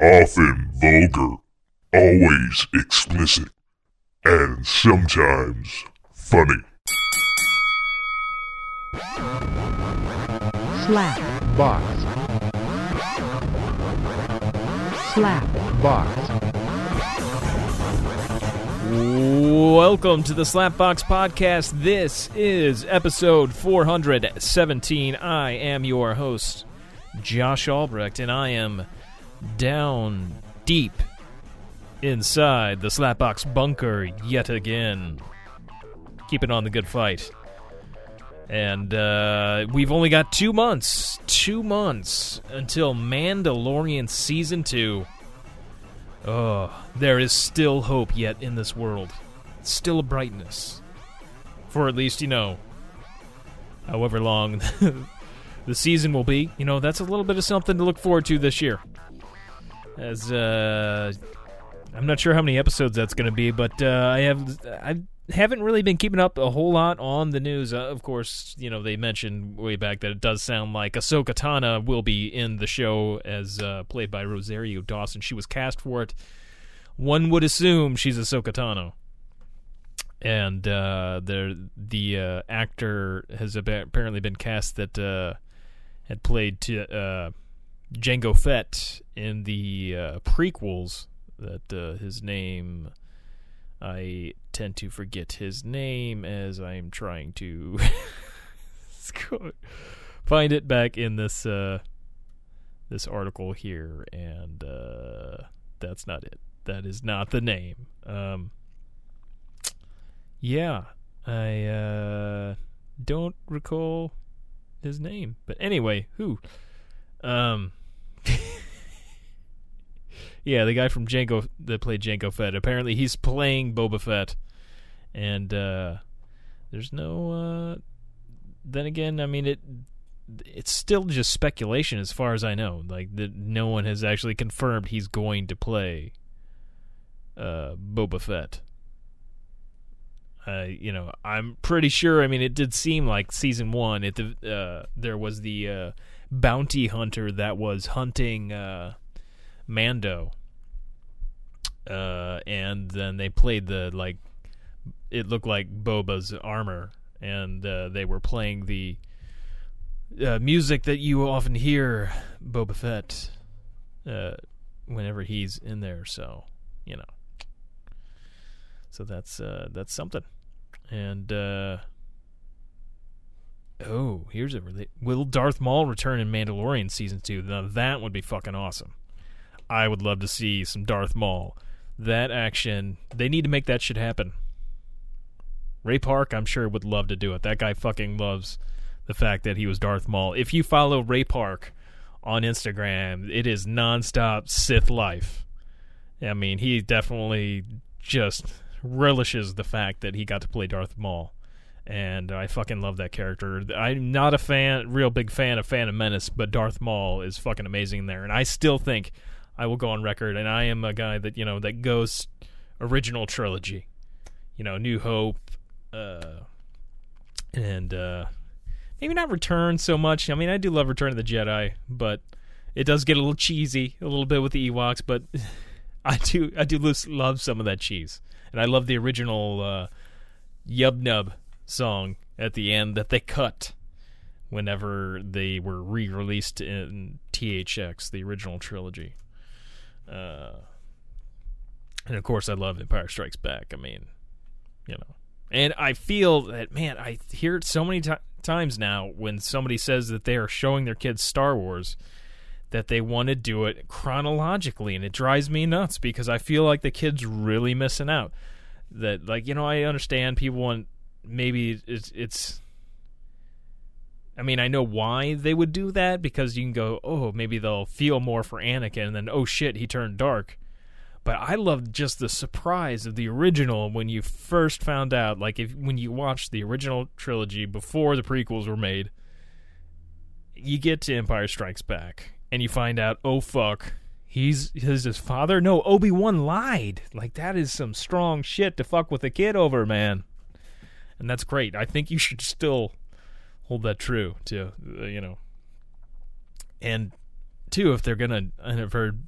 often vulgar, always explicit, and sometimes funny. slap, box, slap, box, Welcome to the Slapbox Podcast. This is episode 417. I am your host, Josh Albrecht, and I am down deep inside the Slapbox bunker yet again. Keeping on the good fight. And uh, we've only got two months, two months until Mandalorian Season 2. Oh, there is still hope yet in this world. Still a brightness. For at least, you know, however long the season will be. You know, that's a little bit of something to look forward to this year. As, uh, I'm not sure how many episodes that's going to be, but uh, I have I haven't really been keeping up a whole lot on the news. Uh, of course, you know they mentioned way back that it does sound like Ahsoka Tano will be in the show as uh, played by Rosario Dawson. She was cast for it. One would assume she's Ahsoka Tano. And uh, the the uh, actor has apparently been cast that uh, had played to, uh, Jango Fett in the uh, prequels. That uh, his name, I tend to forget his name as I'm trying to find it back in this uh, this article here, and uh, that's not it. That is not the name. Um, yeah, I uh, don't recall his name, but anyway, who? Um. Yeah, the guy from Django that played Jango Fett. Apparently, he's playing Boba Fett, and uh, there's no. Uh, then again, I mean it. It's still just speculation, as far as I know. Like that, no one has actually confirmed he's going to play uh, Boba Fett. Uh, you know, I'm pretty sure. I mean, it did seem like season one. It uh, there was the uh, bounty hunter that was hunting. Uh, Mando. Uh, and then they played the like it looked like Boba's armor, and uh, they were playing the uh, music that you often hear Boba Fett uh, whenever he's in there. So you know, so that's uh, that's something. And uh, oh, here's a really will Darth Maul return in Mandalorian season two? Now that would be fucking awesome. I would love to see some Darth Maul. That action, they need to make that shit happen. Ray Park, I'm sure, would love to do it. That guy fucking loves the fact that he was Darth Maul. If you follow Ray Park on Instagram, it is nonstop Sith life. I mean, he definitely just relishes the fact that he got to play Darth Maul. And I fucking love that character. I'm not a fan, real big fan of Phantom Menace, but Darth Maul is fucking amazing there. And I still think I will go on record, and I am a guy that you know that goes original trilogy, you know, New Hope, uh, and uh, maybe not Return so much. I mean, I do love Return of the Jedi, but it does get a little cheesy a little bit with the Ewoks. But I do I do love some of that cheese, and I love the original uh, Yub Nub song at the end that they cut whenever they were re-released in THX, the original trilogy. Uh, and of course, I love Empire Strikes Back. I mean, you know, and I feel that man, I hear it so many t- times now when somebody says that they are showing their kids Star Wars that they want to do it chronologically, and it drives me nuts because I feel like the kids really missing out. That like you know, I understand people want maybe it's it's I mean, I know why they would do that because you can go, oh, maybe they'll feel more for Anakin, and then oh shit, he turned dark. But I love just the surprise of the original when you first found out, like if when you watched the original trilogy before the prequels were made, you get to Empire Strikes Back and you find out, oh fuck, he's his his father. No, Obi Wan lied. Like that is some strong shit to fuck with a kid over, man. And that's great. I think you should still hold that true to uh, you know and two if they're gonna and i've heard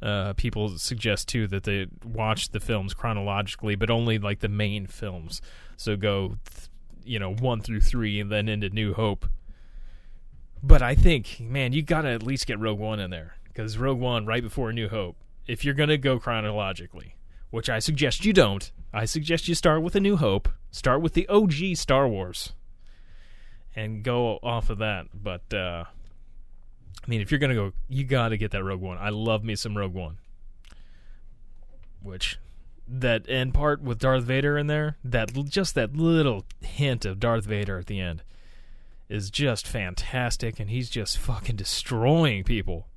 Uh, people suggest too that they watch the films chronologically, but only like the main films. So go, th- you know, one through three, and then into New Hope. But I think, man, you gotta at least get Rogue One in there because Rogue One right before New Hope. If you're gonna go chronologically, which I suggest you don't, I suggest you start with A New Hope. Start with the OG Star Wars, and go off of that. But uh, I mean, if you're gonna go, you gotta get that Rogue One. I love me some Rogue One. Which that end part with Darth Vader in there, that just that little hint of Darth Vader at the end is just fantastic, and he's just fucking destroying people.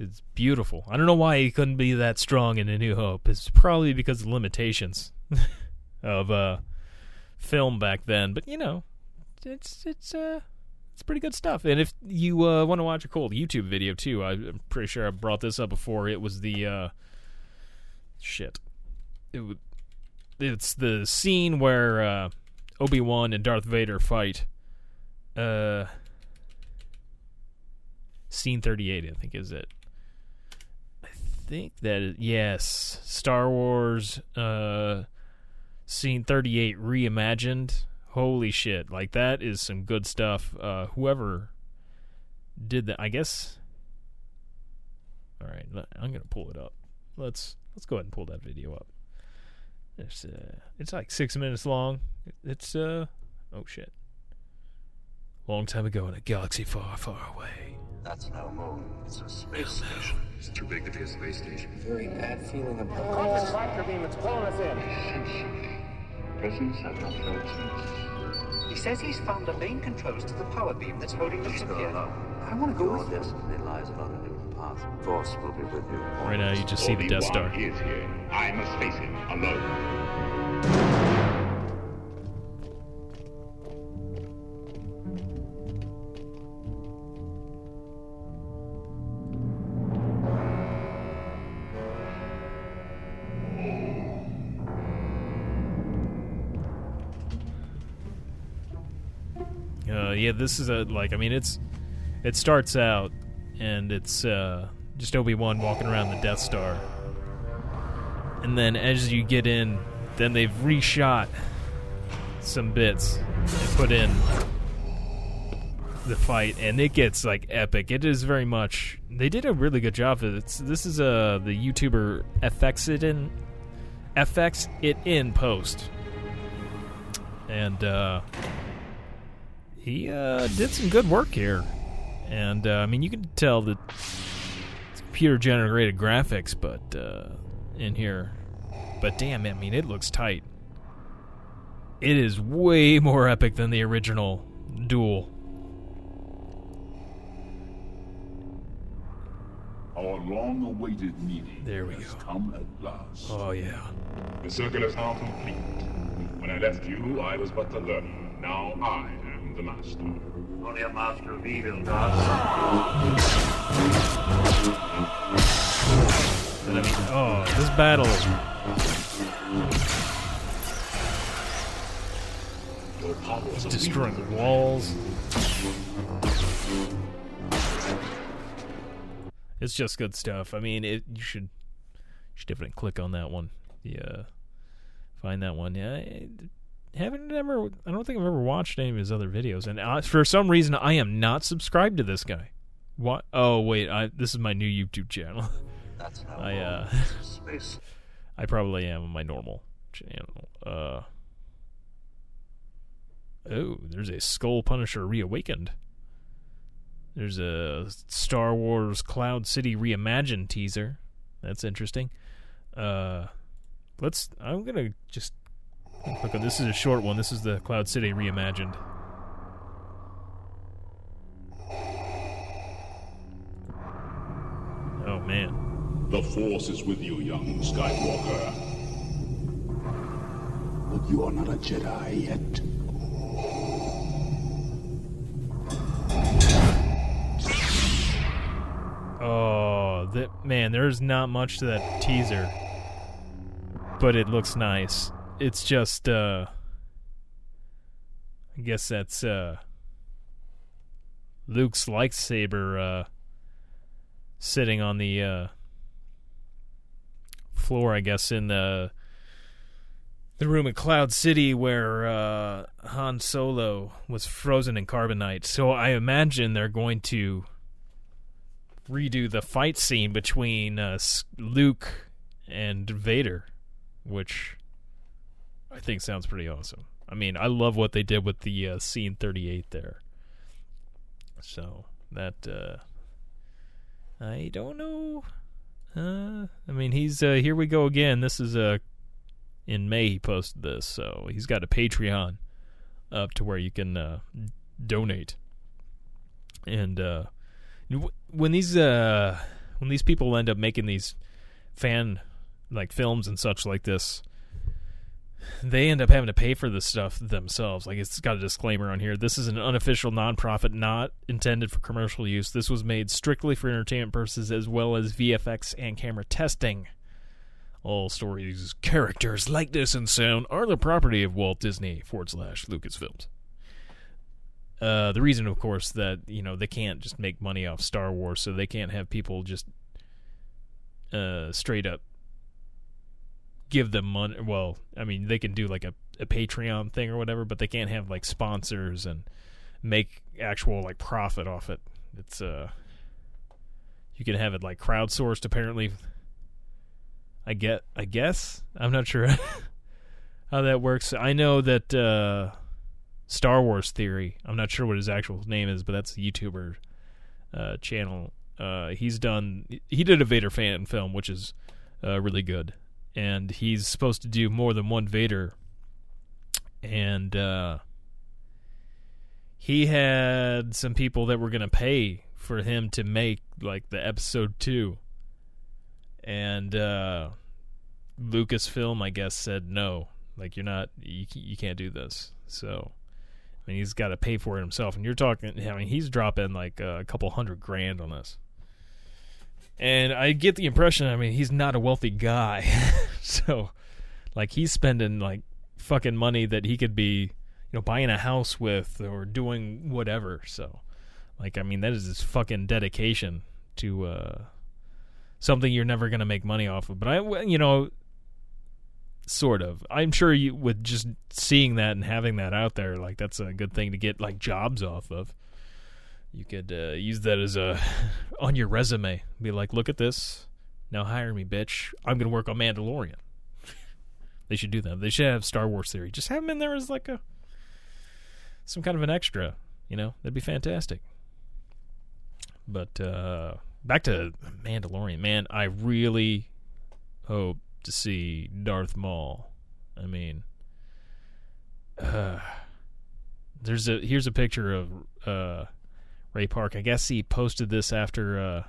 It's beautiful. I don't know why he couldn't be that strong in A New Hope. It's probably because of limitations of uh, film back then. But you know, it's it's uh it's pretty good stuff. And if you uh, want to watch a cool YouTube video too, I'm pretty sure I brought this up before. It was the uh, shit. It w- it's the scene where uh, Obi Wan and Darth Vader fight. Uh, scene thirty-eight, I think, is it. Think that yes, Star Wars. Uh, scene thirty-eight reimagined. Holy shit! Like that is some good stuff. Uh, whoever did that, I guess. All right, I'm gonna pull it up. Let's let's go ahead and pull that video up. It's uh, it's like six minutes long. It's uh, oh shit. Long time ago in a galaxy far, far away. That's no moon. It's a space station. It's too big to be a space station. Very bad feeling about Compass tractor beam, it's pulling us in. Presence I've not felt since. He says he's found the main controls to the power beam that's holding the Just ship here. I want to go Your with you. destiny lies along a different path. Force will be with you. Right now, you just see the Death one Star. is here. I must face him alone. Yeah, this is a like. I mean, it's it starts out and it's uh, just Obi Wan walking around the Death Star, and then as you get in, then they've reshot some bits and put in the fight, and it gets like epic. It is very much. They did a really good job. It's, this is uh, the YouTuber FX it in FX it in post, and. uh he uh, did some good work here, and uh, I mean you can tell that it's computer generated graphics, but uh, in here, but damn, I mean it looks tight. It is way more epic than the original Duel. Our long-awaited meeting There we has go. come at last. Oh yeah, The circle is now complete. When I left you, I was but the learner. Now I am the master. Only a master of evil does. but I mean, oh, this battle, Your destroying the walls. It's just good stuff. I mean, it. You should, you should definitely click on that one. Yeah, find that one. Yeah, I haven't ever. I don't think I've ever watched any of his other videos, and I, for some reason, I am not subscribed to this guy. What? Oh wait, I this is my new YouTube channel. That's no I, uh, space. I probably am on my normal channel. Uh. Oh, there's a Skull Punisher reawakened. There's a Star Wars Cloud City reimagined teaser. That's interesting. Uh, let's. I'm gonna just on. This is a short one. This is the Cloud City reimagined. Oh man. The Force is with you, young Skywalker. But you are not a Jedi yet. Oh, that man, there's not much to that teaser. But it looks nice. It's just uh I guess that's uh Luke's lightsaber uh sitting on the uh floor, I guess, in the the room in Cloud City where uh, Han Solo was frozen in carbonite. So I imagine they're going to redo the fight scene between uh, Luke and Vader, which I think sounds pretty awesome. I mean, I love what they did with the uh, scene 38 there. So that uh, I don't know. Uh, I mean, he's uh, here we go again. This is uh, in May he posted this, so he's got a Patreon up to where you can uh, donate. And uh, when these uh, when these people end up making these fan like films and such like this, they end up having to pay for this stuff themselves. Like it's got a disclaimer on here. This is an unofficial nonprofit not intended for commercial use. This was made strictly for entertainment purposes as well as VFX and camera testing. All stories, characters, likeness, and sound are the property of Walt Disney forward slash Lucasfilms. Uh, the reason, of course, that you know they can't just make money off Star Wars, so they can't have people just uh, straight up give them money. Well, I mean, they can do like a, a Patreon thing or whatever, but they can't have like sponsors and make actual like profit off it. It's uh, you can have it like crowdsourced. Apparently, I get. I guess I'm not sure how that works. I know that uh, Star Wars Theory. I'm not sure what his actual name is, but that's a YouTuber uh, channel. Uh, he's done. He did a Vader fan film, which is uh, really good, and he's supposed to do more than one Vader. And uh, he had some people that were going to pay for him to make like the episode two, and uh, Lucasfilm, I guess, said no. Like you're not, you you can't do this. So. I mean, he's got to pay for it himself, and you're talking. I mean, he's dropping like a couple hundred grand on this. And I get the impression, I mean, he's not a wealthy guy. so, like, he's spending, like, fucking money that he could be, you know, buying a house with or doing whatever. So, like, I mean, that is his fucking dedication to uh, something you're never going to make money off of. But I, you know, sort of. I'm sure you, with just seeing that and having that out there, like, that's a good thing to get, like, jobs off of you could uh, use that as a on your resume. Be like, look at this. Now hire me, bitch. I'm gonna work on Mandalorian. they should do that. They should have Star Wars theory. Just have him in there as like a some kind of an extra. You know, that'd be fantastic. But uh, back to Mandalorian, man. I really hope to see Darth Maul. I mean, uh, there's a here's a picture of. Uh, Ray Park. I guess he posted this after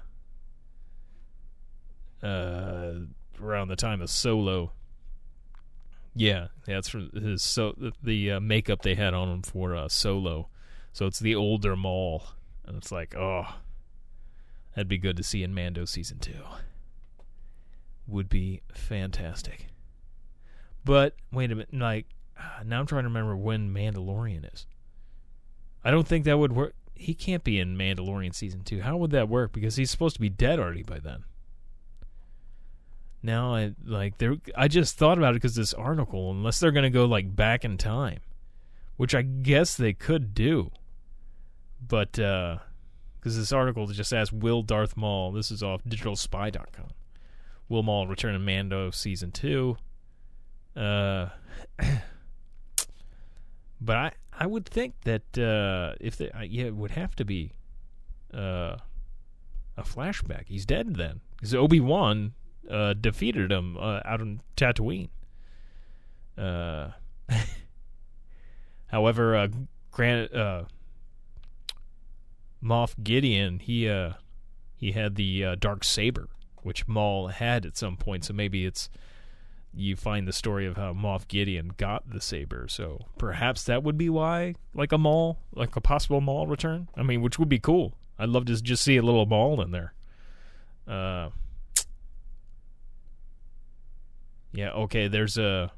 uh, uh, around the time of Solo. Yeah, it's from his so the uh, makeup they had on him for uh, Solo. So it's the older Maul, and it's like, oh, that'd be good to see in Mando season two. Would be fantastic. But wait a minute, like now I'm trying to remember when Mandalorian is. I don't think that would work he can't be in Mandalorian season two. How would that work? Because he's supposed to be dead already by then. Now I like there. I just thought about it because this article, unless they're going to go like back in time, which I guess they could do, but because uh, this article just asks, "Will Darth Maul?" This is off DigitalSpy.com. Will Maul return in Mando season two? Uh, but I I would think that uh, if they, uh, yeah, it would have to be uh, a flashback. He's dead then, because Obi Wan uh, defeated him uh, out on Tatooine. Uh, however, Grand Moff Gideon he he had the dark saber, which Maul had at some point. So maybe it's you find the story of how Moff Gideon got the saber. So perhaps that would be why, like a Maul, like a possible Maul return. I mean, which would be cool. I'd love to just see a little Maul in there. Uh, yeah. Okay. There's a.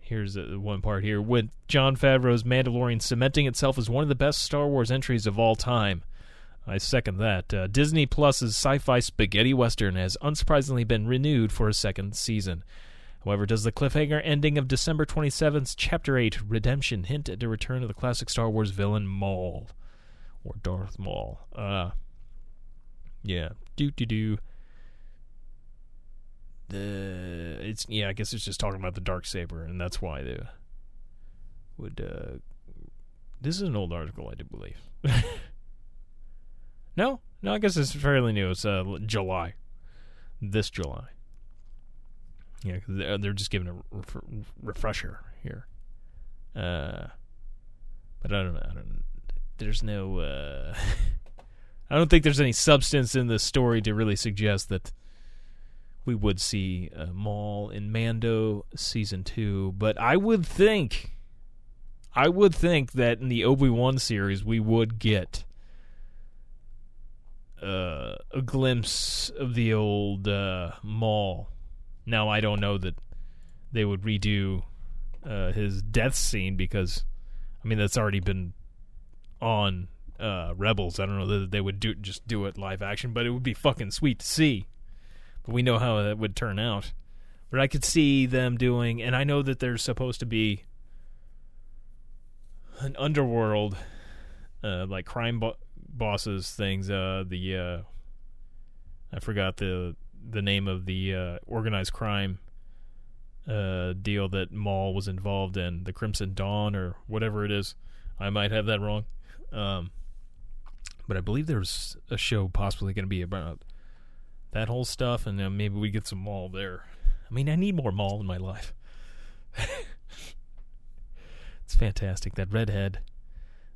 Here's a, one part here with Jon Favreau's Mandalorian cementing itself as one of the best Star Wars entries of all time. I second that. Uh, Disney Plus's sci-fi spaghetti western has unsurprisingly been renewed for a second season. However, does the cliffhanger ending of December 27th, Chapter 8, Redemption, hint at a return of the classic Star Wars villain Maul? Or Darth Maul? Uh, yeah. Do do do. The it's yeah, I guess it's just talking about the dark saber, and that's why they would. Uh, this is an old article, I do believe. no, no, I guess it's fairly new. It's uh, July, this July. Yeah, they're, they're just giving a ref- refresher here. Uh, but I don't know. I don't. There's no. Uh, I don't think there's any substance in the story to really suggest that we would see uh, Maul in Mando season two. But I would think, I would think that in the Obi Wan series we would get uh, a glimpse of the old uh, Maul. Now I don't know that they would redo uh, his death scene because, I mean, that's already been on uh, Rebels. I don't know that they would do just do it live action, but it would be fucking sweet to see. But we know how that would turn out. But I could see them doing, and I know that there's supposed to be an underworld, uh, like crime bo- bosses things. Uh, the uh, I forgot the the name of the uh, organized crime uh, deal that Maul was involved in, the Crimson Dawn or whatever it is. I might have that wrong. Um, but I believe there's a show possibly going to be about that whole stuff, and then maybe we get some Maul there. I mean, I need more Maul in my life. it's fantastic. That redhead,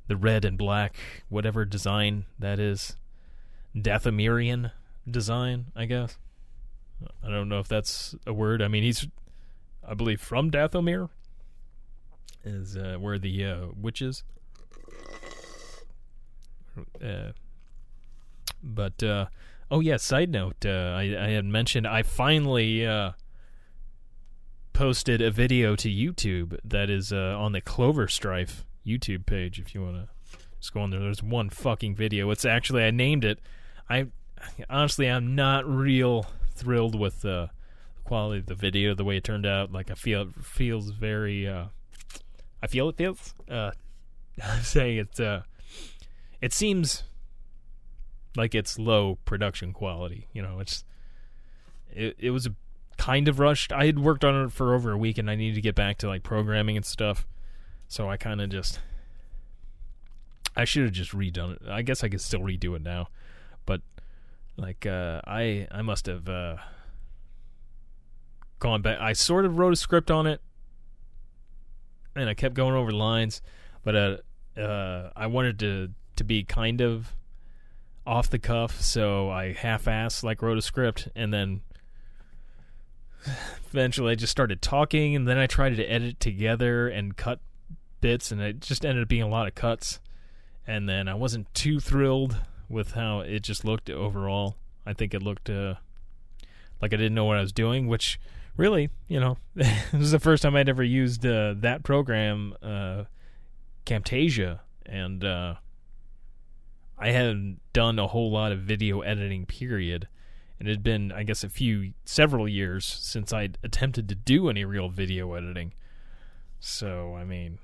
the red and black, whatever design that is, Dathomirian design, I guess. I don't know if that's a word. I mean, he's, I believe, from Dathomir, is uh, where the uh, witch is. Uh, but uh, oh yeah, side note, uh, I, I had mentioned I finally uh, posted a video to YouTube that is uh, on the Clover Strife YouTube page. If you want to just go on there, there's one fucking video. It's actually I named it. I honestly I'm not real thrilled with the quality of the video, the way it turned out. Like I feel it feels very. Uh, I feel it feels. Uh, I'm saying it. Uh, it seems like it's low production quality. You know, it's it it was kind of rushed. I had worked on it for over a week, and I needed to get back to like programming and stuff. So I kind of just I should have just redone it. I guess I could still redo it now, like uh, I I must have uh, gone back. I sort of wrote a script on it, and I kept going over lines, but uh, uh, I wanted to to be kind of off the cuff, so I half-assed like wrote a script, and then eventually I just started talking, and then I tried to edit together and cut bits, and it just ended up being a lot of cuts. And then I wasn't too thrilled with how it just looked overall. I think it looked uh, like I didn't know what I was doing, which really, you know, this is the first time I'd ever used uh, that program, uh, Camtasia, and uh, I hadn't done a whole lot of video editing. Period. And it had been, I guess, a few, several years since I'd attempted to do any real video editing. So, I mean,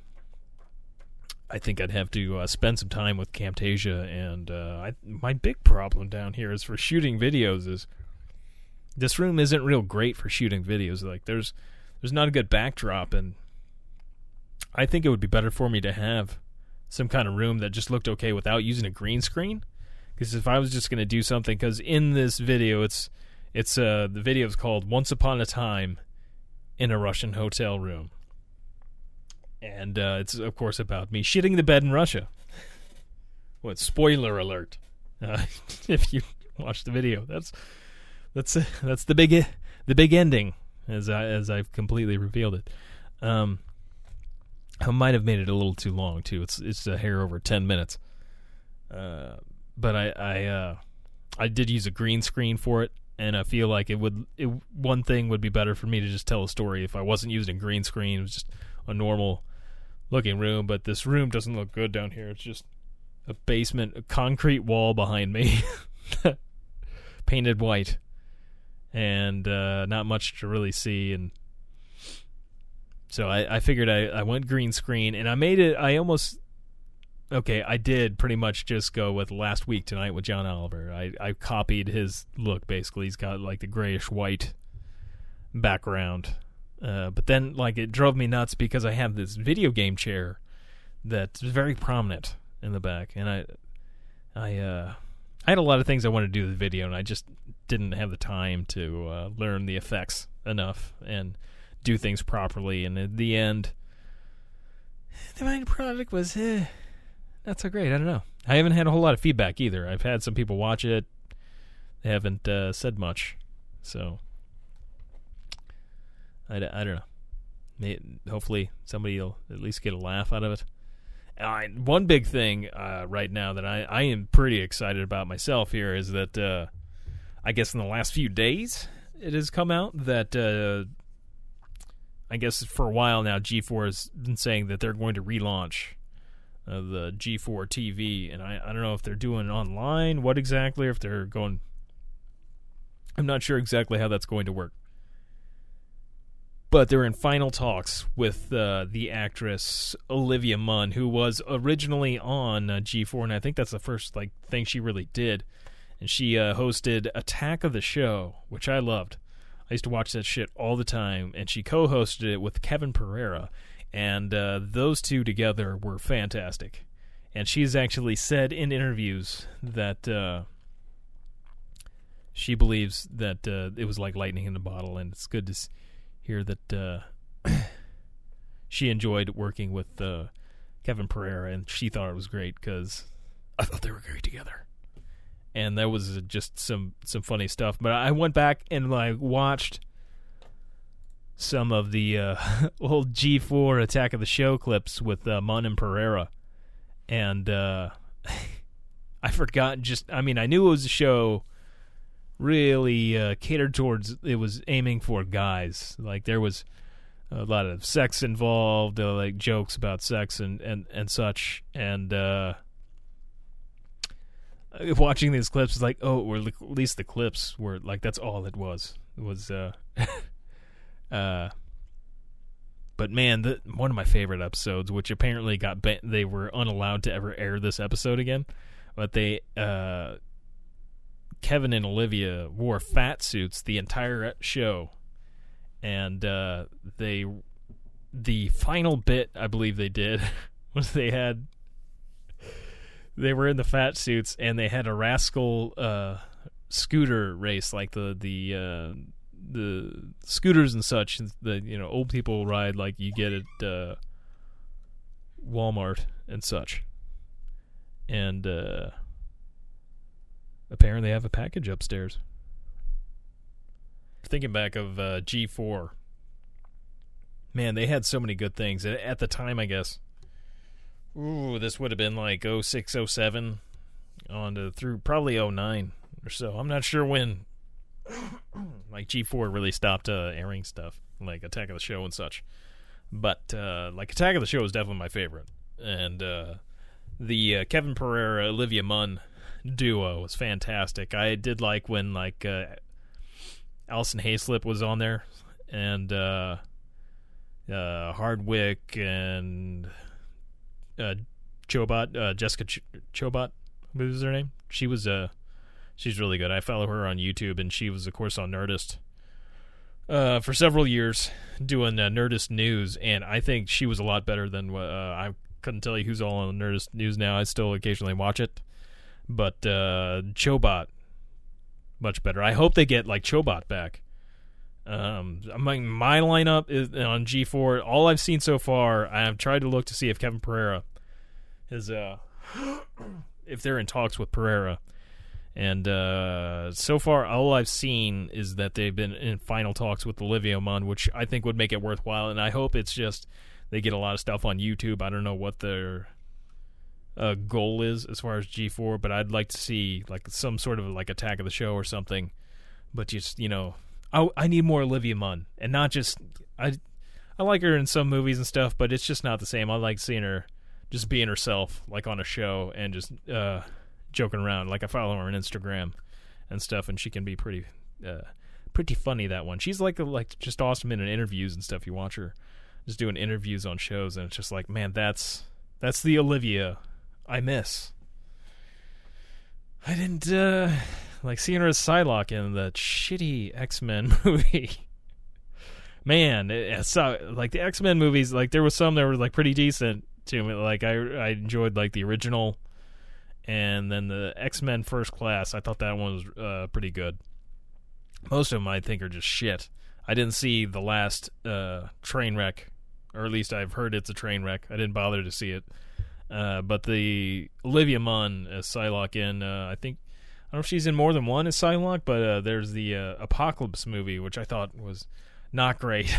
I think I'd have to uh, spend some time with Camtasia, and uh, I, my big problem down here is for shooting videos. Is this room isn't real great for shooting videos? Like, there's there's not a good backdrop, and I think it would be better for me to have some kind of room that just looked okay without using a green screen. Because if I was just going to do something, because in this video, it's it's uh the video is called "Once Upon a Time in a Russian Hotel Room." And uh, it's of course about me shitting the bed in Russia. What spoiler alert? Uh, if you watch the video, that's that's uh, that's the big the big ending as I as I've completely revealed it. Um, I might have made it a little too long too. It's it's a hair over ten minutes. Uh, but I I uh, I did use a green screen for it, and I feel like it would it, one thing would be better for me to just tell a story if I wasn't using a green screen. It was just a normal looking room, but this room doesn't look good down here. It's just a basement, a concrete wall behind me, painted white, and uh, not much to really see. And so I, I figured I, I went green screen, and I made it. I almost okay. I did pretty much just go with last week tonight with John Oliver. I I copied his look basically. He's got like the grayish white background. Uh, but then, like, it drove me nuts because I have this video game chair that's very prominent in the back, and I, I, uh, I had a lot of things I wanted to do with the video, and I just didn't have the time to uh, learn the effects enough and do things properly. And at the end, the main product was eh, not so great. I don't know. I haven't had a whole lot of feedback either. I've had some people watch it; they haven't uh, said much, so. I, I don't know. Hopefully somebody will at least get a laugh out of it. Uh, one big thing uh, right now that I, I am pretty excited about myself here is that uh, I guess in the last few days it has come out that uh, I guess for a while now G4 has been saying that they're going to relaunch uh, the G4 TV, and I, I don't know if they're doing it online, what exactly, or if they're going. I'm not sure exactly how that's going to work but they're in final talks with uh, the actress Olivia Munn, who was originally on uh, G4, and I think that's the first like thing she really did. And she uh, hosted Attack of the Show, which I loved. I used to watch that shit all the time, and she co-hosted it with Kevin Pereira, and uh, those two together were fantastic. And she's actually said in interviews that uh, she believes that uh, it was like lightning in a bottle, and it's good to. S- hear that uh, she enjoyed working with uh, Kevin Pereira, and she thought it was great because I thought they were great together. And that was just some some funny stuff. But I went back and like watched some of the uh, old G4 Attack of the Show clips with uh, and Pereira, and uh, I forgot. Just I mean, I knew it was a show really uh, catered towards it was aiming for guys. Like there was a lot of sex involved uh, like jokes about sex and and and such. And uh watching these clips is like oh or at least the clips were like that's all it was. It was uh uh but man the, one of my favorite episodes which apparently got ban- they were unallowed to ever air this episode again but they uh Kevin and Olivia wore fat suits the entire show, and uh, they the final bit I believe they did was they had they were in the fat suits and they had a rascal uh, scooter race like the the uh, the scooters and such the you know old people ride like you get at uh, Walmart and such. And uh, they have a package upstairs. Thinking back of uh, G4, man, they had so many good things at the time. I guess. Ooh, this would have been like 06, 07 on to through probably 09 or so. I'm not sure when. like G4 really stopped uh, airing stuff like Attack of the Show and such, but uh, like Attack of the Show is definitely my favorite, and uh, the uh, Kevin Pereira Olivia Munn duo was fantastic. I did like when like uh, Alison Haislip was on there, and uh, uh, Hardwick and uh, Chobot, uh, Jessica Ch- Chobot, what was her name? She was uh, she's really good. I follow her on YouTube, and she was of course on Nerdist. Uh, for several years doing uh, Nerdist news, and I think she was a lot better than uh, I couldn't tell you who's all on Nerdist news now. I still occasionally watch it, but uh, Chobot much better. I hope they get like Chobot back. Um, my my lineup is on G4. All I've seen so far, I've tried to look to see if Kevin Pereira is uh if they're in talks with Pereira. And uh, so far, all I've seen is that they've been in final talks with Olivia Munn, which I think would make it worthwhile. And I hope it's just they get a lot of stuff on YouTube. I don't know what their uh, goal is as far as G4, but I'd like to see like some sort of like Attack of the Show or something. But just you know, I I need more Olivia Munn, and not just I. I like her in some movies and stuff, but it's just not the same. I like seeing her just being herself, like on a show, and just uh, joking around. Like I follow her on Instagram and stuff, and she can be pretty, uh, pretty funny. That one, she's like like just awesome in interviews and stuff. You watch her just doing interviews on shows, and it's just like, man, that's that's the Olivia I miss. I didn't uh, like seeing her as Psylocke in that shitty X Men movie. Man, it, suck- like the X Men movies, like there was some that were like pretty decent to me. Like I I enjoyed like the original, and then the X Men First Class. I thought that one was uh, pretty good. Most of them I think are just shit. I didn't see the last uh, train wreck, or at least I've heard it's a train wreck. I didn't bother to see it. Uh, but the Olivia Munn as Psylocke in, uh, I think, I don't know if she's in more than one as Psylocke, but uh, there's the uh, Apocalypse movie, which I thought was not great.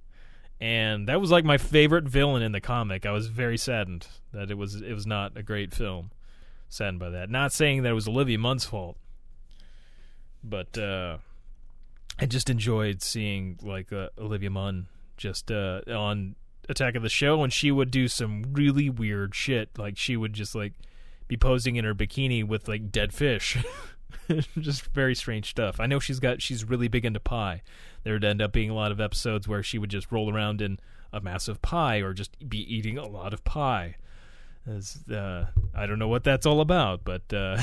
and that was like my favorite villain in the comic. I was very saddened that it was it was not a great film. Saddened by that. Not saying that it was Olivia Munn's fault, but uh, I just enjoyed seeing like Olivia Munn just on Attack of the Show, and she would do some really weird shit. Like she would just like be posing in her bikini with like dead fish. just very strange stuff. I know she's got she's really big into pie. There would end up being a lot of episodes where she would just roll around in a massive pie or just be eating a lot of pie. As, uh, I don't know what that's all about, but uh,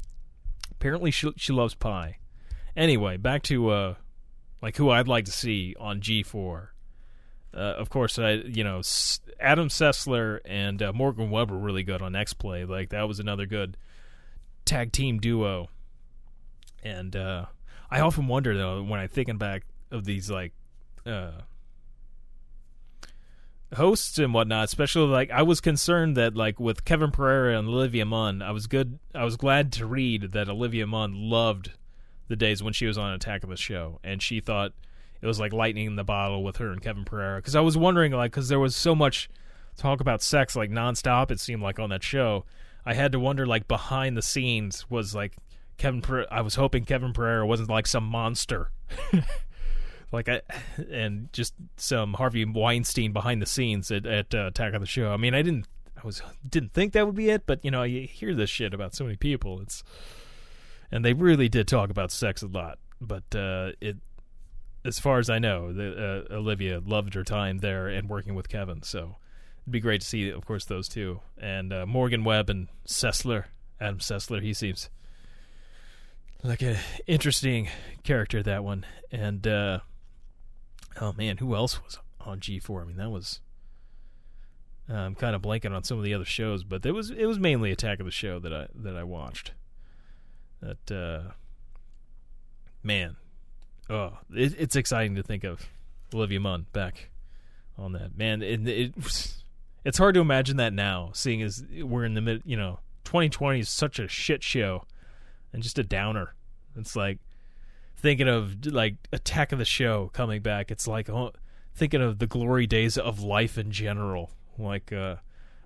apparently she she loves pie. Anyway, back to uh, like who I'd like to see on G four. Uh, of course, I you know Adam Sessler and uh, Morgan Webb were really good on X Play. Like that was another good tag team duo. And uh, I often wonder though when I'm thinking back of these like uh, hosts and whatnot, especially like I was concerned that like with Kevin Pereira and Olivia Munn, I was good. I was glad to read that Olivia Munn loved the days when she was on Attack of the Show, and she thought it was like lightning in the bottle with her and Kevin Pereira. Because I was wondering, like, because there was so much talk about sex like nonstop. It seemed like on that show, I had to wonder, like, behind the scenes was like Kevin. Pere- I was hoping Kevin Pereira wasn't like some monster. like I and just some Harvey Weinstein behind the scenes at, at uh, Attack of the Show. I mean, I didn't I was didn't think that would be it, but you know, you hear this shit about so many people. It's and they really did talk about sex a lot, but uh, it as far as I know, the, uh, Olivia loved her time there and working with Kevin. So it'd be great to see, of course, those two and uh, Morgan Webb and Sessler, Adam Sessler. He seems like an interesting character that one and uh oh man who else was on g4 i mean that was uh, i'm kind of blanking on some of the other shows but it was it was mainly attack of the show that i that i watched that uh man oh it, it's exciting to think of olivia munn back on that man it, it it's hard to imagine that now seeing as we're in the mid you know 2020 is such a shit show and just a downer. It's like thinking of like Attack of the Show coming back. It's like oh, thinking of the glory days of life in general, like uh,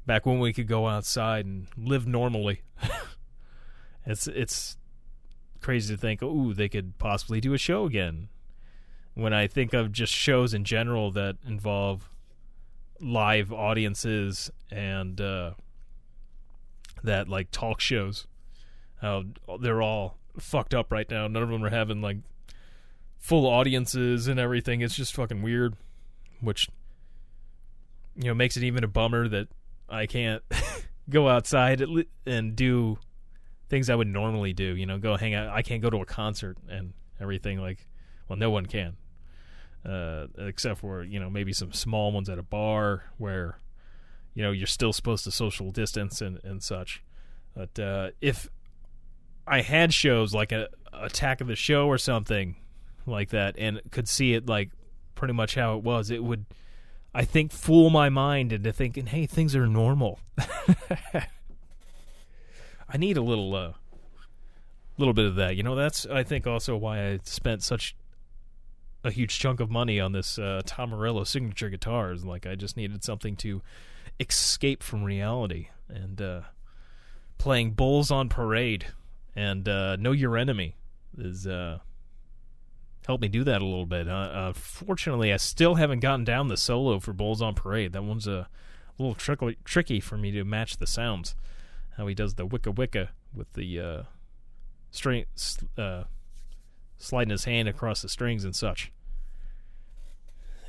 back when we could go outside and live normally. it's it's crazy to think, ooh, they could possibly do a show again. When I think of just shows in general that involve live audiences and uh, that like talk shows how they're all fucked up right now. None of them are having like full audiences and everything. It's just fucking weird, which you know makes it even a bummer that I can't go outside and do things I would normally do. You know, go hang out. I can't go to a concert and everything. Like, well, no one can, uh, except for you know maybe some small ones at a bar where you know you're still supposed to social distance and and such. But uh, if I had shows like a Attack of the Show or something like that, and could see it like pretty much how it was, it would, I think, fool my mind into thinking, "Hey, things are normal." I need a little, uh, little bit of that. You know, that's I think also why I spent such a huge chunk of money on this uh, Tom Morello signature guitars. Like, I just needed something to escape from reality, and uh, playing Bulls on Parade and uh, Know Your Enemy is uh, helped me do that a little bit. Uh, fortunately, I still haven't gotten down the solo for Bulls on Parade. That one's a little tricky, tricky for me to match the sounds. How he does the wicka wicka with the uh, string, uh, sliding his hand across the strings and such.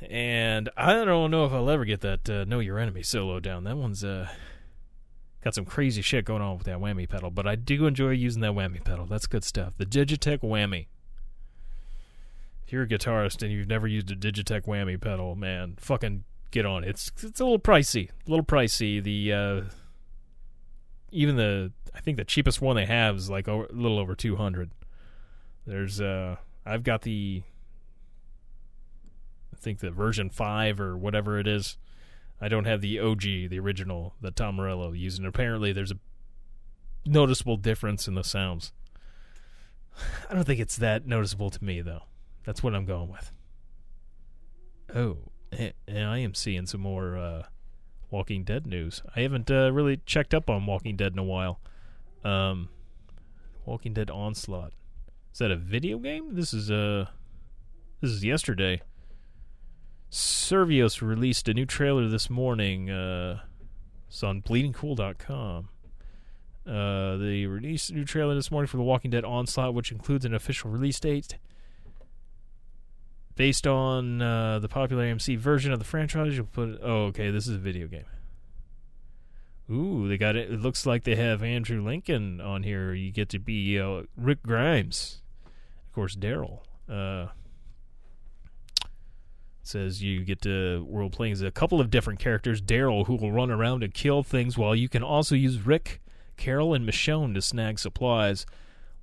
And I don't know if I'll ever get that uh, Know Your Enemy solo down. That one's uh, got some crazy shit going on with that whammy pedal, but I do enjoy using that whammy pedal. That's good stuff. The Digitech whammy. If you're a guitarist and you've never used a Digitech whammy pedal, man, fucking get on it. It's it's a little pricey, a little pricey. The uh, even the I think the cheapest one they have is like over, a little over two hundred. There's uh, I've got the I think the version five or whatever it is. I don't have the OG, the original that Tom Morello used, and apparently there's a noticeable difference in the sounds. I don't think it's that noticeable to me though. That's what I'm going with. Oh, and I am seeing some more uh, Walking Dead news. I haven't uh, really checked up on Walking Dead in a while. Um, Walking Dead Onslaught. Is that a video game? This is uh this is yesterday. Survios released a new trailer this morning. Uh, it's on bleedingcool.com. Uh, they released a new trailer this morning for The Walking Dead Onslaught, which includes an official release date. Based on uh, the popular AMC version of the franchise, you'll put. Oh, okay, this is a video game. Ooh, they got it. It looks like they have Andrew Lincoln on here. You get to be uh, Rick Grimes, of course, Daryl. Uh, says you get to role playing as a couple of different characters. Daryl, who will run around and kill things, while you can also use Rick, Carol, and Michonne to snag supplies.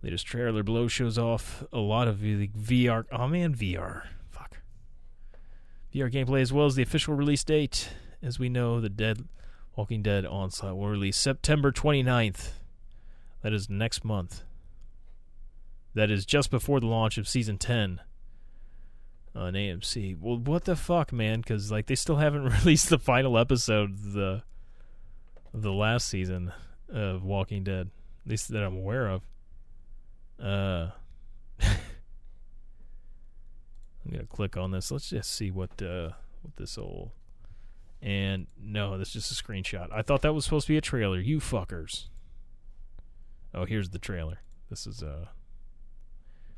Latest trailer below shows off a lot of the VR. Oh man, VR. VR gameplay as well as the official release date. As we know, the Dead Walking Dead Onslaught will release September 29th. That is next month. That is just before the launch of season 10 on AMC. Well, what the fuck, man? Because like they still haven't released the final episode of the of the last season of Walking Dead, at least that I'm aware of. Uh, I'm gonna click on this. Let's just see what uh what this old. And no, that's just a screenshot. I thought that was supposed to be a trailer. You fuckers. Oh, here's the trailer. This is uh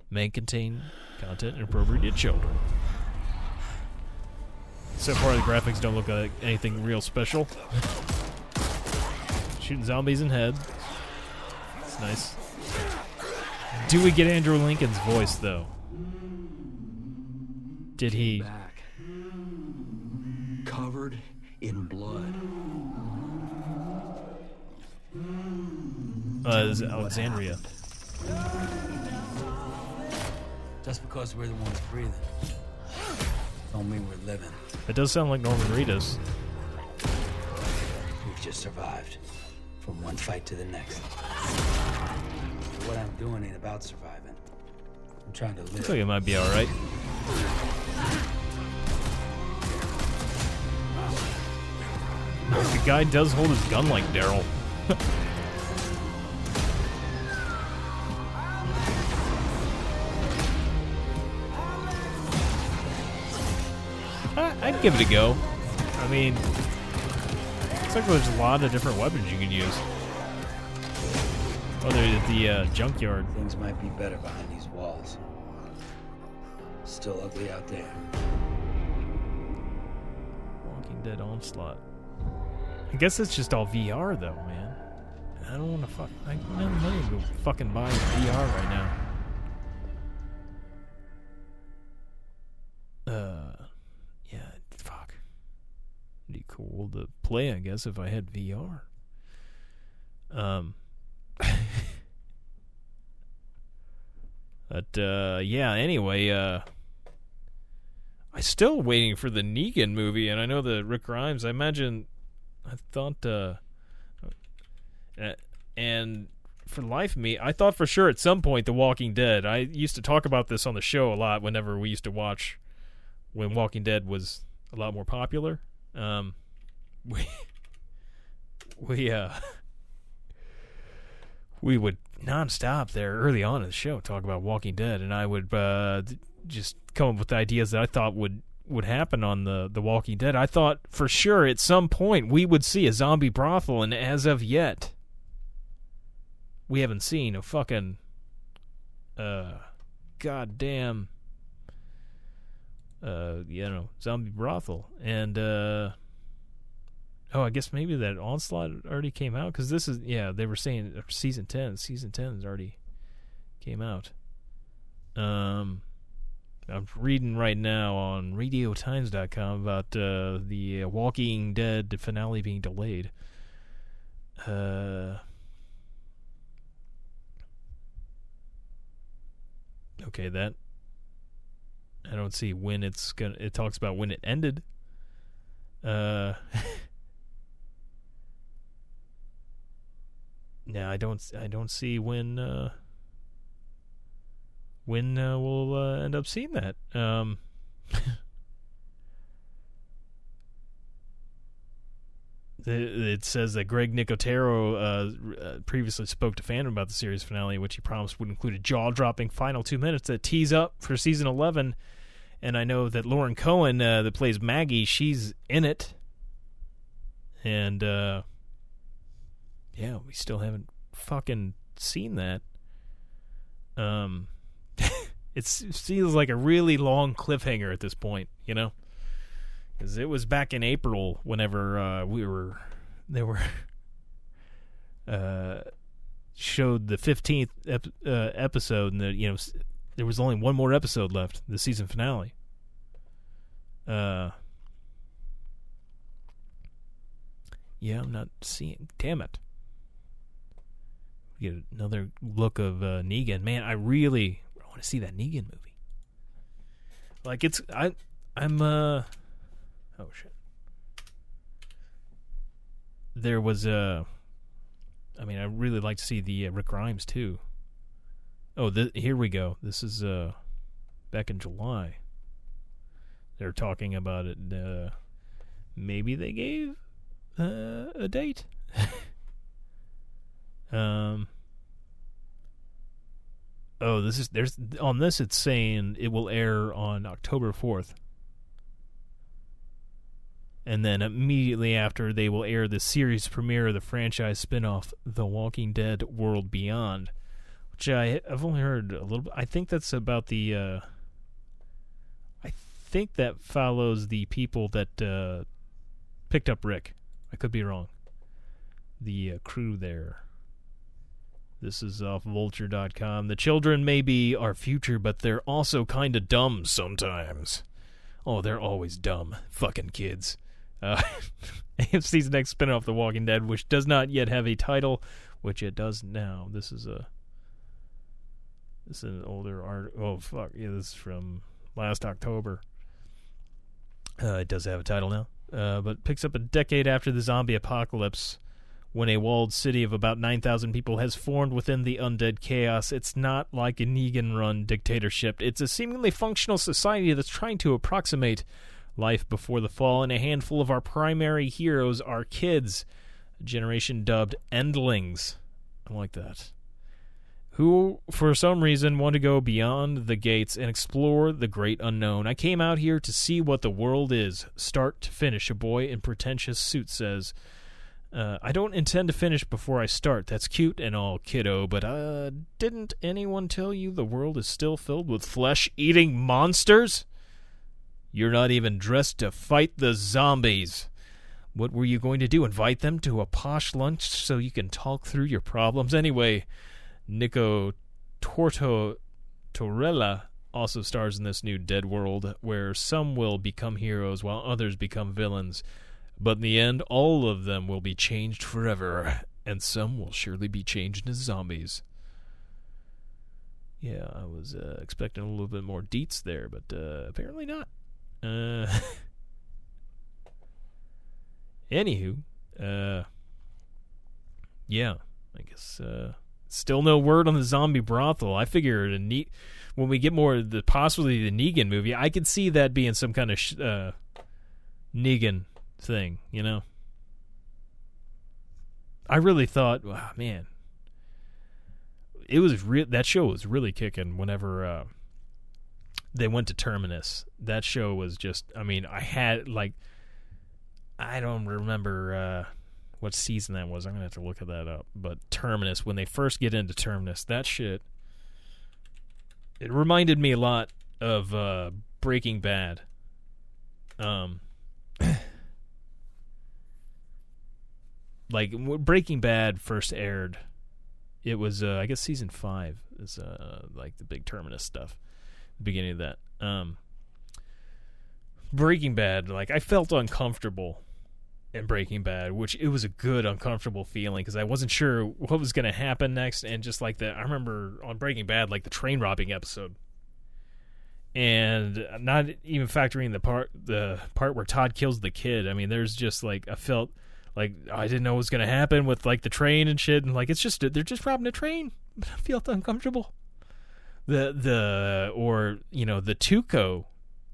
may contain content inappropriate to children. So far, the graphics don't look like anything real special. Shooting zombies in head. It's nice. Do we get Andrew Lincoln's voice though? Did he? Back. Covered in blood. Uh, is Alexandria. Just because we're the ones breathing, don't mean we're living. It does sound like Norman Reedus. We've just survived from one fight to the next. What I'm doing ain't about surviving. I'm trying to live. Looks live. like it might be all right. The guy does hold his gun like Daryl. I'd give it a go. I mean, looks like there's a lot of different weapons you can use. Oh, they're at the uh, junkyard. Things might be better behind. Still ugly out there. Walking Dead Onslaught. I guess it's just all VR though, man. I don't want to fuck. I don't have to go fucking buy VR right now. Uh, yeah, fuck. It'd be cool to play, I guess, if I had VR. Um. but uh, yeah. Anyway, uh. I'm still waiting for the Negan movie, and I know the Rick Grimes. I imagine, I thought, uh, uh, and for life of me, I thought for sure at some point The Walking Dead. I used to talk about this on the show a lot whenever we used to watch when Walking Dead was a lot more popular. Um, we we uh we would nonstop there early on in the show talk about Walking Dead, and I would uh, just come up with ideas that I thought would would happen on the The Walking Dead. I thought for sure at some point we would see a zombie brothel, and as of yet, we haven't seen a fucking uh goddamn uh you know zombie brothel and uh oh i guess maybe that onslaught already came out because this is yeah they were saying uh, season 10 season 10 has already came out um i'm reading right now on radiotimes.com about uh the uh, walking dead finale being delayed. Uh okay that i don't see when it's gonna it talks about when it ended. Uh now i don't i don't see when uh when uh, we'll uh, end up seeing that um it says that Greg Nicotero uh, uh, previously spoke to fandom about the series finale, which he promised would include a jaw-dropping final two minutes that tease up for season eleven. And I know that Lauren Cohan, uh, that plays Maggie, she's in it. And uh, yeah, we still haven't fucking seen that. Um, it feels like a really long cliffhanger at this point, you know because it was back in April whenever uh, we were they were uh, showed the fifteenth ep- uh, episode, and the you know there was only one more episode left, the season finale. Uh, yeah, I'm not seeing. Damn it! We get another look of uh, Negan. Man, I really want to see that Negan movie. Like it's I I'm uh Oh shit. There was a. I mean, I really like to see the uh, Rick Grimes too. Oh, th- here we go. This is uh, back in July. They're talking about it. Uh, maybe they gave uh, a date. um. Oh, this is there's on this. It's saying it will air on October fourth. And then immediately after they will air the series premiere of the franchise spin-off The Walking Dead World Beyond which I I've only heard a little bit I think that's about the uh, I think that follows the people that uh, picked up Rick. I could be wrong. The uh, crew there this is off vulture.com the children may be our future but they're also kind of dumb sometimes oh they're always dumb fucking kids uh, AMC's next spinoff, The Walking Dead, which does not yet have a title, which it does now. This is a this is an older art. Oh fuck, yeah, this is from last October. Uh, it does have a title now, uh, but picks up a decade after the zombie apocalypse, when a walled city of about nine thousand people has formed within the undead chaos. It's not like a Negan-run dictatorship. It's a seemingly functional society that's trying to approximate life before the fall, and a handful of our primary heroes are kids, a generation dubbed Endlings. I like that. Who, for some reason, want to go beyond the gates and explore the great unknown. I came out here to see what the world is, start to finish, a boy in pretentious suit says. Uh, I don't intend to finish before I start. That's cute and all, kiddo, but uh, didn't anyone tell you the world is still filled with flesh eating monsters? You're not even dressed to fight the zombies. What were you going to do? Invite them to a posh lunch so you can talk through your problems? Anyway, Nico Torto Torella also stars in this new Dead World, where some will become heroes while others become villains. But in the end, all of them will be changed forever, and some will surely be changed into zombies. Yeah, I was uh, expecting a little bit more deets there, but uh, apparently not. Uh, anywho, uh, yeah, I guess uh, still no word on the zombie brothel. I figure a neat when we get more the possibly the Negan movie, I could see that being some kind of sh- uh, Negan thing, you know. I really thought, wow, man, it was re- that show was really kicking whenever uh, they went to Terminus. That show was just. I mean, I had like. I don't remember uh, what season that was. I'm gonna have to look at that up. But Terminus, when they first get into Terminus, that shit. It reminded me a lot of uh, Breaking Bad. Um, like Breaking Bad first aired, it was uh, I guess season five is uh, like the big Terminus stuff, the beginning of that. Um, Breaking Bad, like I felt uncomfortable in Breaking Bad, which it was a good uncomfortable feeling because I wasn't sure what was going to happen next, and just like the I remember on Breaking Bad, like the train robbing episode, and not even factoring the part the part where Todd kills the kid. I mean, there's just like I felt like I didn't know what was to happen with like the train and shit, and like it's just they're just robbing a train, I felt uncomfortable. The the or you know the Tuco,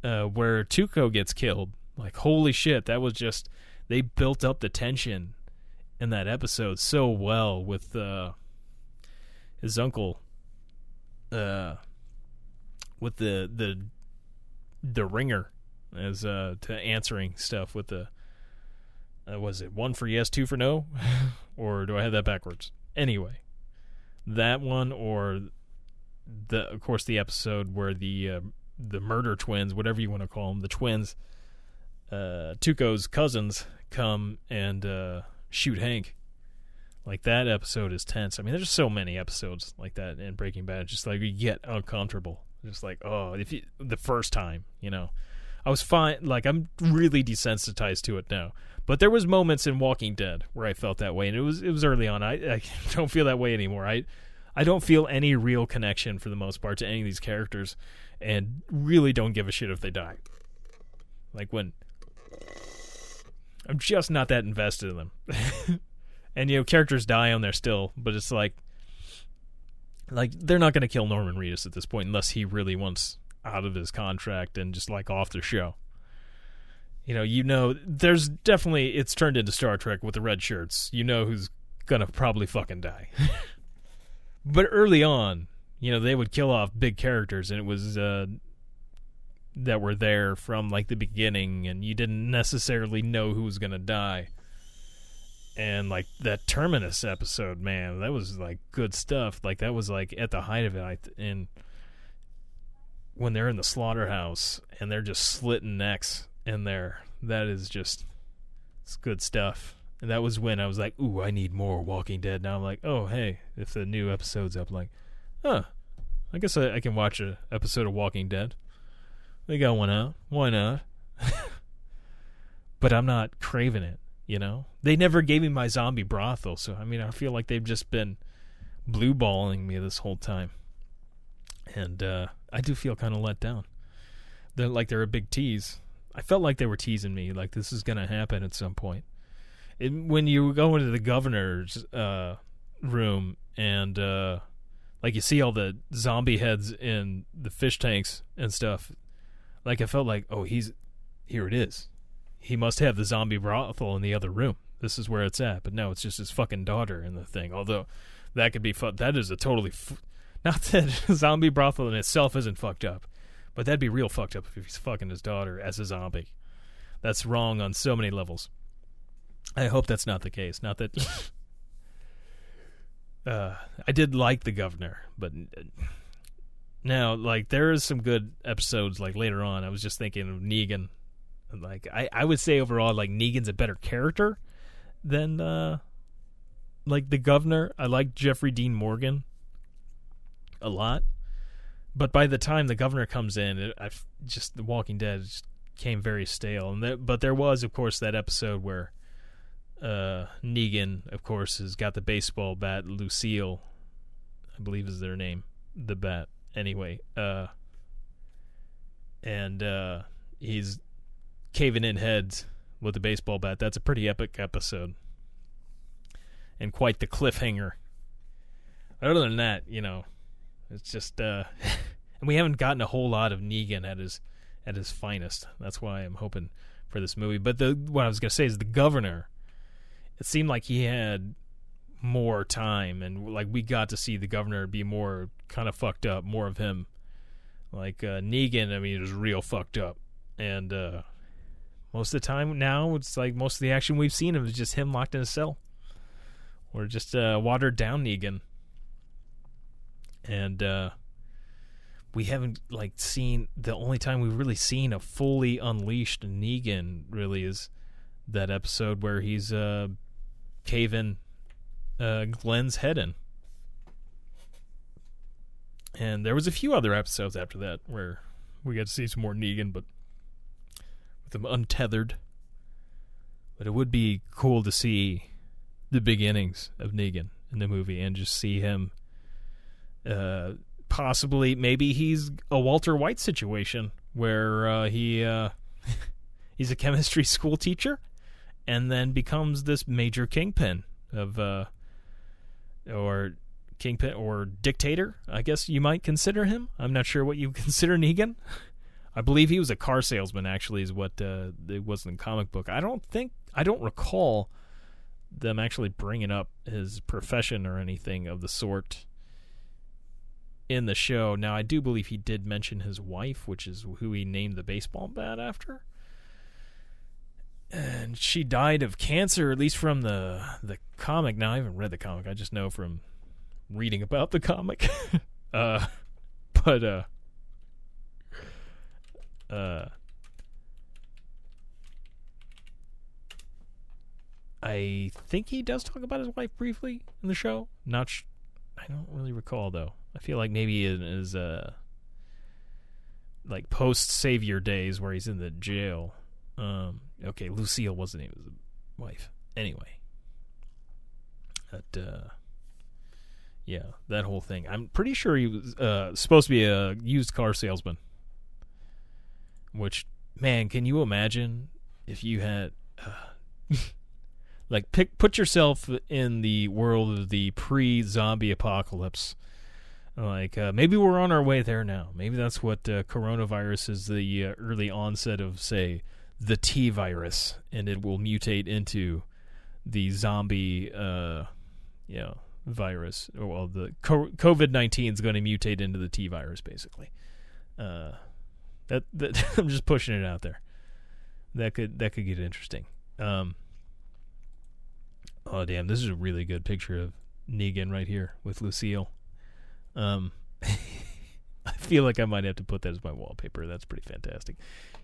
uh, where Tuco gets killed. Like holy shit, that was just they built up the tension in that episode so well with uh, his uncle, uh, with the the the ringer as uh to answering stuff with the uh, was it one for yes, two for no, or do I have that backwards? Anyway, that one or the of course the episode where the uh, the murder twins, whatever you want to call them, the twins, uh, Tuco's cousins come and uh, shoot Hank. Like that episode is tense. I mean, there's so many episodes like that in Breaking Bad. It's Just like you get uncomfortable. Just like oh, if you the first time, you know, I was fine. Like I'm really desensitized to it now. But there was moments in Walking Dead where I felt that way, and it was it was early on. I, I don't feel that way anymore. I I don't feel any real connection for the most part to any of these characters, and really don't give a shit if they die. Like when I'm just not that invested in them. and you know, characters die on there still, but it's like like they're not going to kill Norman Reedus at this point unless he really wants out of his contract and just like off the show. You know, you know, there's definitely it's turned into Star Trek with the red shirts. You know who's gonna probably fucking die. but early on, you know, they would kill off big characters, and it was uh, that were there from like the beginning, and you didn't necessarily know who was gonna die. And like that Terminus episode, man, that was like good stuff. Like that was like at the height of it, I th- and when they're in the slaughterhouse and they're just slitting necks in there. That is just it's good stuff. And that was when I was like, "Ooh, I need more Walking Dead." Now I'm like, "Oh, hey, if the new episode's up, like, huh, I guess I, I can watch an episode of Walking Dead. They got one out. Why not?" but I'm not craving it. You know, they never gave me my zombie brothel, so I mean, I feel like they've just been blue balling me this whole time, and uh, I do feel kind of let down. They're like they're a big tease. I felt like they were teasing me, like this is gonna happen at some point. When you go into the governor's uh, room and uh, like you see all the zombie heads in the fish tanks and stuff, like I felt like, oh, he's here. It is. He must have the zombie brothel in the other room. This is where it's at. But no, it's just his fucking daughter in the thing. Although that could be fu- that is a totally not that zombie brothel in itself isn't fucked up, but that'd be real fucked up if he's fucking his daughter as a zombie. That's wrong on so many levels. I hope that's not the case. Not that. uh, I did like the governor, but now, like, there is some good episodes. Like later on, I was just thinking of Negan. Like, I, I would say overall, like Negan's a better character than uh, like the governor. I like Jeffrey Dean Morgan a lot. But by the time the governor comes in, it, I just The Walking Dead just came very stale. And there, but there was, of course, that episode where uh, Negan, of course, has got the baseball bat. Lucille, I believe, is their name. The bat, anyway. Uh, and uh, he's caving in heads with a baseball bat. That's a pretty epic episode, and quite the cliffhanger. Other than that, you know, it's just uh and we haven't gotten a whole lot of Negan at his at his finest. That's why I'm hoping for this movie. But the what I was gonna say is the governor. It seemed like he had more time, and like we got to see the governor be more kind of fucked up, more of him, Like uh, Negan, I mean, is real fucked up, and uh, most of the time now, it's like most of the action we've seen of is just him locked in a cell, or just uh, watered down Negan, and uh, we haven't like seen the only time we've really seen a fully unleashed Negan really is that episode where he's uh, caving uh, Glenn's head in. And there was a few other episodes after that where we got to see some more Negan, but with him untethered. But it would be cool to see the beginnings of Negan in the movie and just see him. Uh, possibly, maybe he's a Walter White situation where uh, he uh, he's a chemistry school teacher and then becomes this major kingpin of uh, or kingpin or dictator, I guess you might consider him. I'm not sure what you consider Negan. I believe he was a car salesman. Actually, is what uh, it was in the comic book. I don't think I don't recall them actually bringing up his profession or anything of the sort in the show. Now, I do believe he did mention his wife, which is who he named the baseball bat after. And she died of cancer, at least from the the comic. Now, I haven't read the comic. I just know from reading about the comic. uh, but uh, uh, I think he does talk about his wife briefly in the show. Not, sh- I don't really recall though. I feel like maybe in his uh, like post Savior days where he's in the jail. Um, okay, Lucille wasn't even his wife. Anyway, but uh, yeah, that whole thing. I'm pretty sure he was uh, supposed to be a used car salesman. Which, man, can you imagine if you had, uh, like, pick put yourself in the world of the pre-zombie apocalypse. Like, uh, maybe we're on our way there now. Maybe that's what uh, coronavirus is the uh, early onset of, say, the T virus, and it will mutate into the zombie, uh, you know, virus. Well, the COVID nineteen is going to mutate into the T virus, basically. Uh, that, that I'm just pushing it out there. That could that could get interesting. Um, oh damn, this is a really good picture of Negan right here with Lucille. Um, I feel like I might have to put that as my wallpaper. That's pretty fantastic.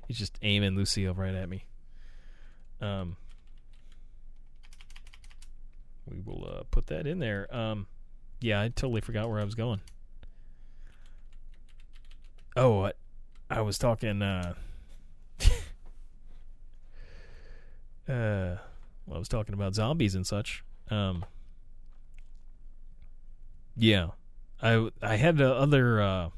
He's just aiming Lucille right at me. Um, we will uh, put that in there. Um, yeah, I totally forgot where I was going. Oh, I, I was talking. Uh, uh, I was talking about zombies and such. Um, yeah, I I had uh, other uh,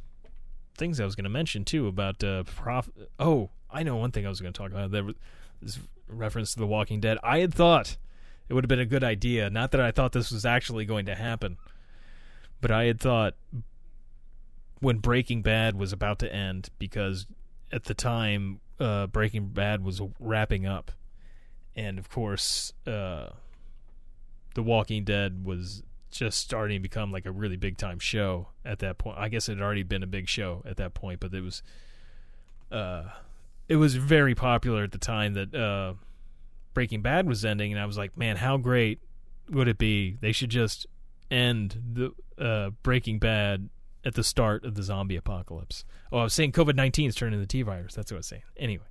things I was going to mention too about uh, prof. Oh, I know one thing I was going to talk about. There was reference to The Walking Dead. I had thought it would have been a good idea. Not that I thought this was actually going to happen, but I had thought when Breaking Bad was about to end because at the time uh, Breaking Bad was wrapping up, and of course, uh, The Walking Dead was just starting to become like a really big time show at that point. I guess it had already been a big show at that point, but it was uh, it was very popular at the time that uh, Breaking Bad was ending, and I was like, man, how great would it be? They should just end the uh, Breaking Bad at the start of the zombie apocalypse. Oh, I was saying COVID nineteen is turning the T virus. That's what I was saying. Anyway,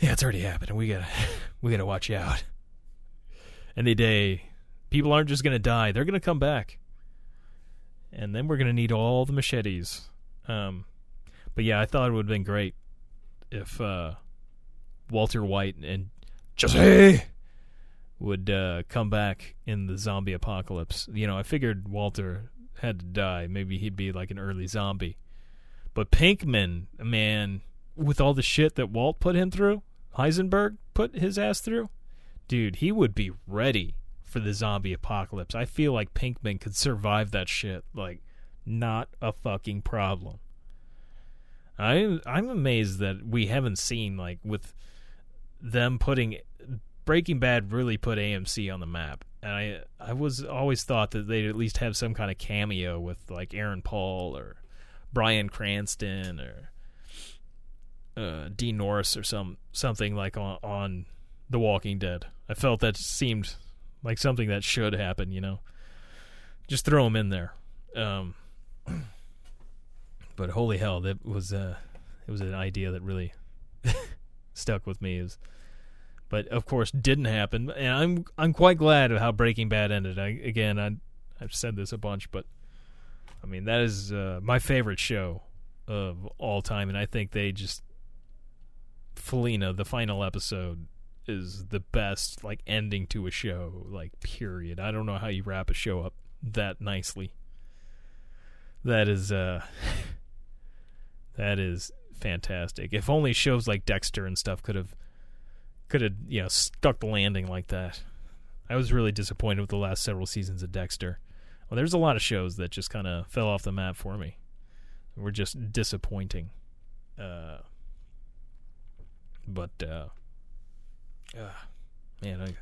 yeah, it's already happened, and we gotta we gotta watch out. Any day, people aren't just gonna die; they're gonna come back, and then we're gonna need all the machetes. Um, but yeah, I thought it would have been great if uh, Walter White and Jesse would uh, come back in the zombie apocalypse. You know, I figured Walter had to die. Maybe he'd be like an early zombie. But Pinkman, man, with all the shit that Walt put him through, Heisenberg put his ass through, dude, he would be ready for the zombie apocalypse. I feel like Pinkman could survive that shit like not a fucking problem. I I'm amazed that we haven't seen like with them putting Breaking Bad really put AMC on the map. And I I was always thought that they'd at least have some kind of cameo with like Aaron Paul or Bryan Cranston or uh, Dean Norris or some something like on, on The Walking Dead. I felt that seemed like something that should happen. You know, just throw him in there. Um, but holy hell, that was uh, it was an idea that really stuck with me. Was, but of course didn't happen, and I'm I'm quite glad of how Breaking Bad ended. I, again, I I've said this a bunch, but I mean that is uh, my favorite show of all time, and I think they just Felina, the final episode, is the best like ending to a show. Like period. I don't know how you wrap a show up that nicely. That is uh that is fantastic. If only shows like Dexter and stuff could have could have you know stuck the landing like that. I was really disappointed with the last several seasons of Dexter. Well, there's a lot of shows that just kind of fell off the map for me. Were just disappointing. Uh, but uh, uh, man, I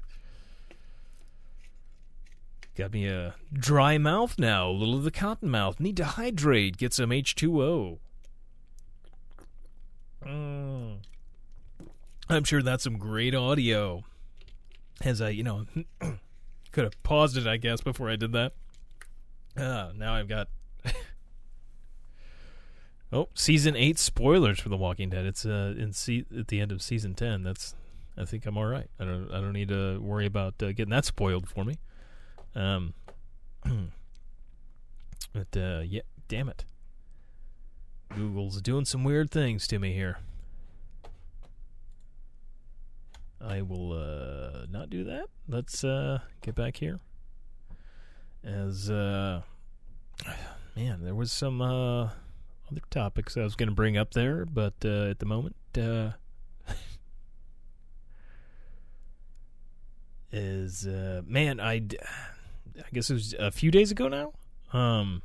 got me a dry mouth now. A little of the cotton mouth. Need to hydrate. Get some H two O. Mm. I'm sure that's some great audio. As I, you know, could have paused it, I guess, before I did that. Uh, now I've got. oh, season eight spoilers for The Walking Dead. It's uh in se- at the end of season ten. That's. I think I'm all right. I don't. I don't need to worry about uh, getting that spoiled for me. Um. but uh, yeah, damn it. Google's doing some weird things to me here. I will uh, not do that. Let's uh, get back here. As uh, man, there was some uh, other topics I was going to bring up there, but uh, at the moment, uh, is uh, man, I guess it was a few days ago now. Um,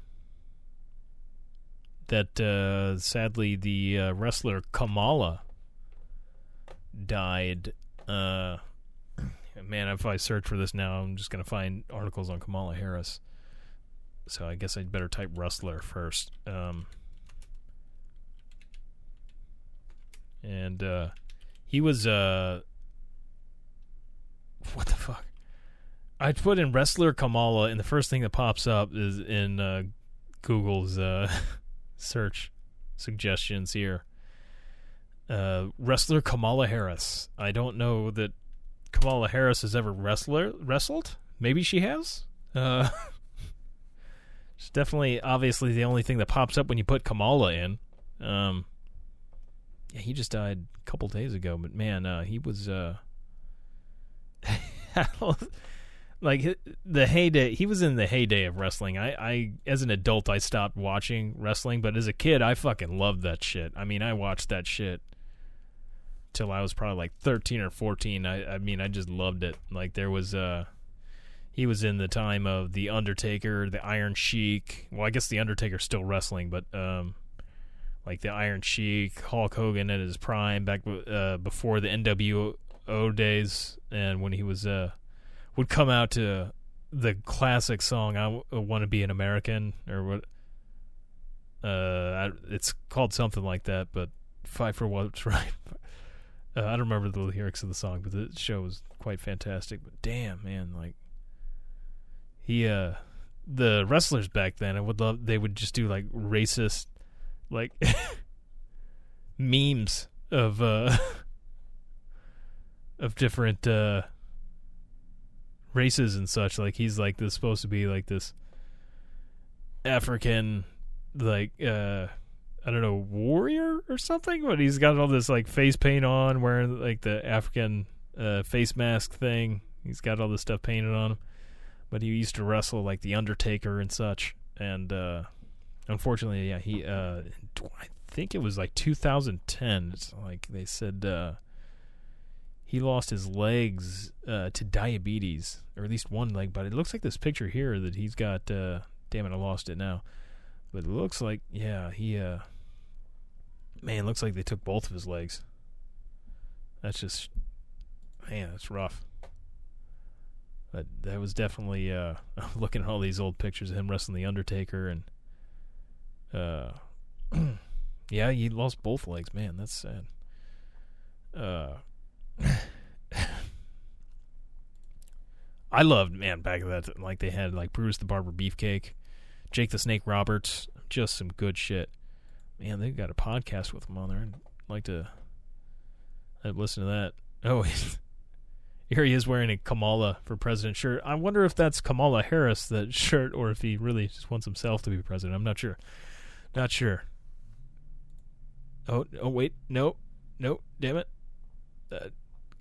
that uh, sadly the uh, wrestler Kamala died. Uh, man, if I search for this now, I'm just gonna find articles on Kamala Harris. So I guess I'd better type wrestler first. Um, and uh, he was uh, what the fuck? I put in wrestler Kamala, and the first thing that pops up is in uh, Google's uh, search suggestions here. Uh, wrestler Kamala Harris. I don't know that Kamala Harris has ever wrestler wrestled. Maybe she has. Uh, it's definitely, obviously, the only thing that pops up when you put Kamala in. Um, yeah, he just died a couple days ago, but man, uh, he was. Uh, like the heyday he was in the heyday of wrestling. I, I as an adult i stopped watching wrestling but as a kid i fucking loved that shit. I mean i watched that shit till i was probably like 13 or 14 i, I mean i just loved it. Like there was uh he was in the time of the undertaker the iron sheik. Well i guess the undertaker's still wrestling but um like the iron sheik hulk hogan at his prime back uh, before the nwo days and when he was uh would come out to the classic song "I Want to Be an American" or what? Uh, it's called something like that, but "Fight for What's Right." Uh, I don't remember the lyrics of the song, but the show was quite fantastic. But damn, man, like he, uh, the wrestlers back then, I would love. They would just do like racist, like memes of uh of different uh races and such. Like he's like this supposed to be like this African, like uh I don't know warrior or something, but he's got all this like face paint on, wearing like the African uh, face mask thing. He's got all this stuff painted on him. But he used to wrestle like the Undertaker and such, and uh unfortunately, yeah, he uh I think it was like 2010. It's like they said uh he lost his legs uh, to diabetes, or at least one leg. But it looks like this picture here that he's got. Uh, damn it, I lost it now. But it looks like, yeah, he. Uh, man, looks like they took both of his legs. That's just, man, that's rough. But that was definitely. Uh, looking at all these old pictures of him wrestling the Undertaker and. Uh, yeah, he lost both legs. Man, that's sad. Uh, I loved man back at that like they had like Brutus the Barber Beefcake, Jake the Snake Roberts, just some good shit. Man, they got a podcast with them on there. I'd like to I'd listen to that. Oh, here he is wearing a Kamala for president shirt. I wonder if that's Kamala Harris that shirt or if he really just wants himself to be president. I'm not sure. Not sure. Oh, oh wait, no, no, damn it. Uh,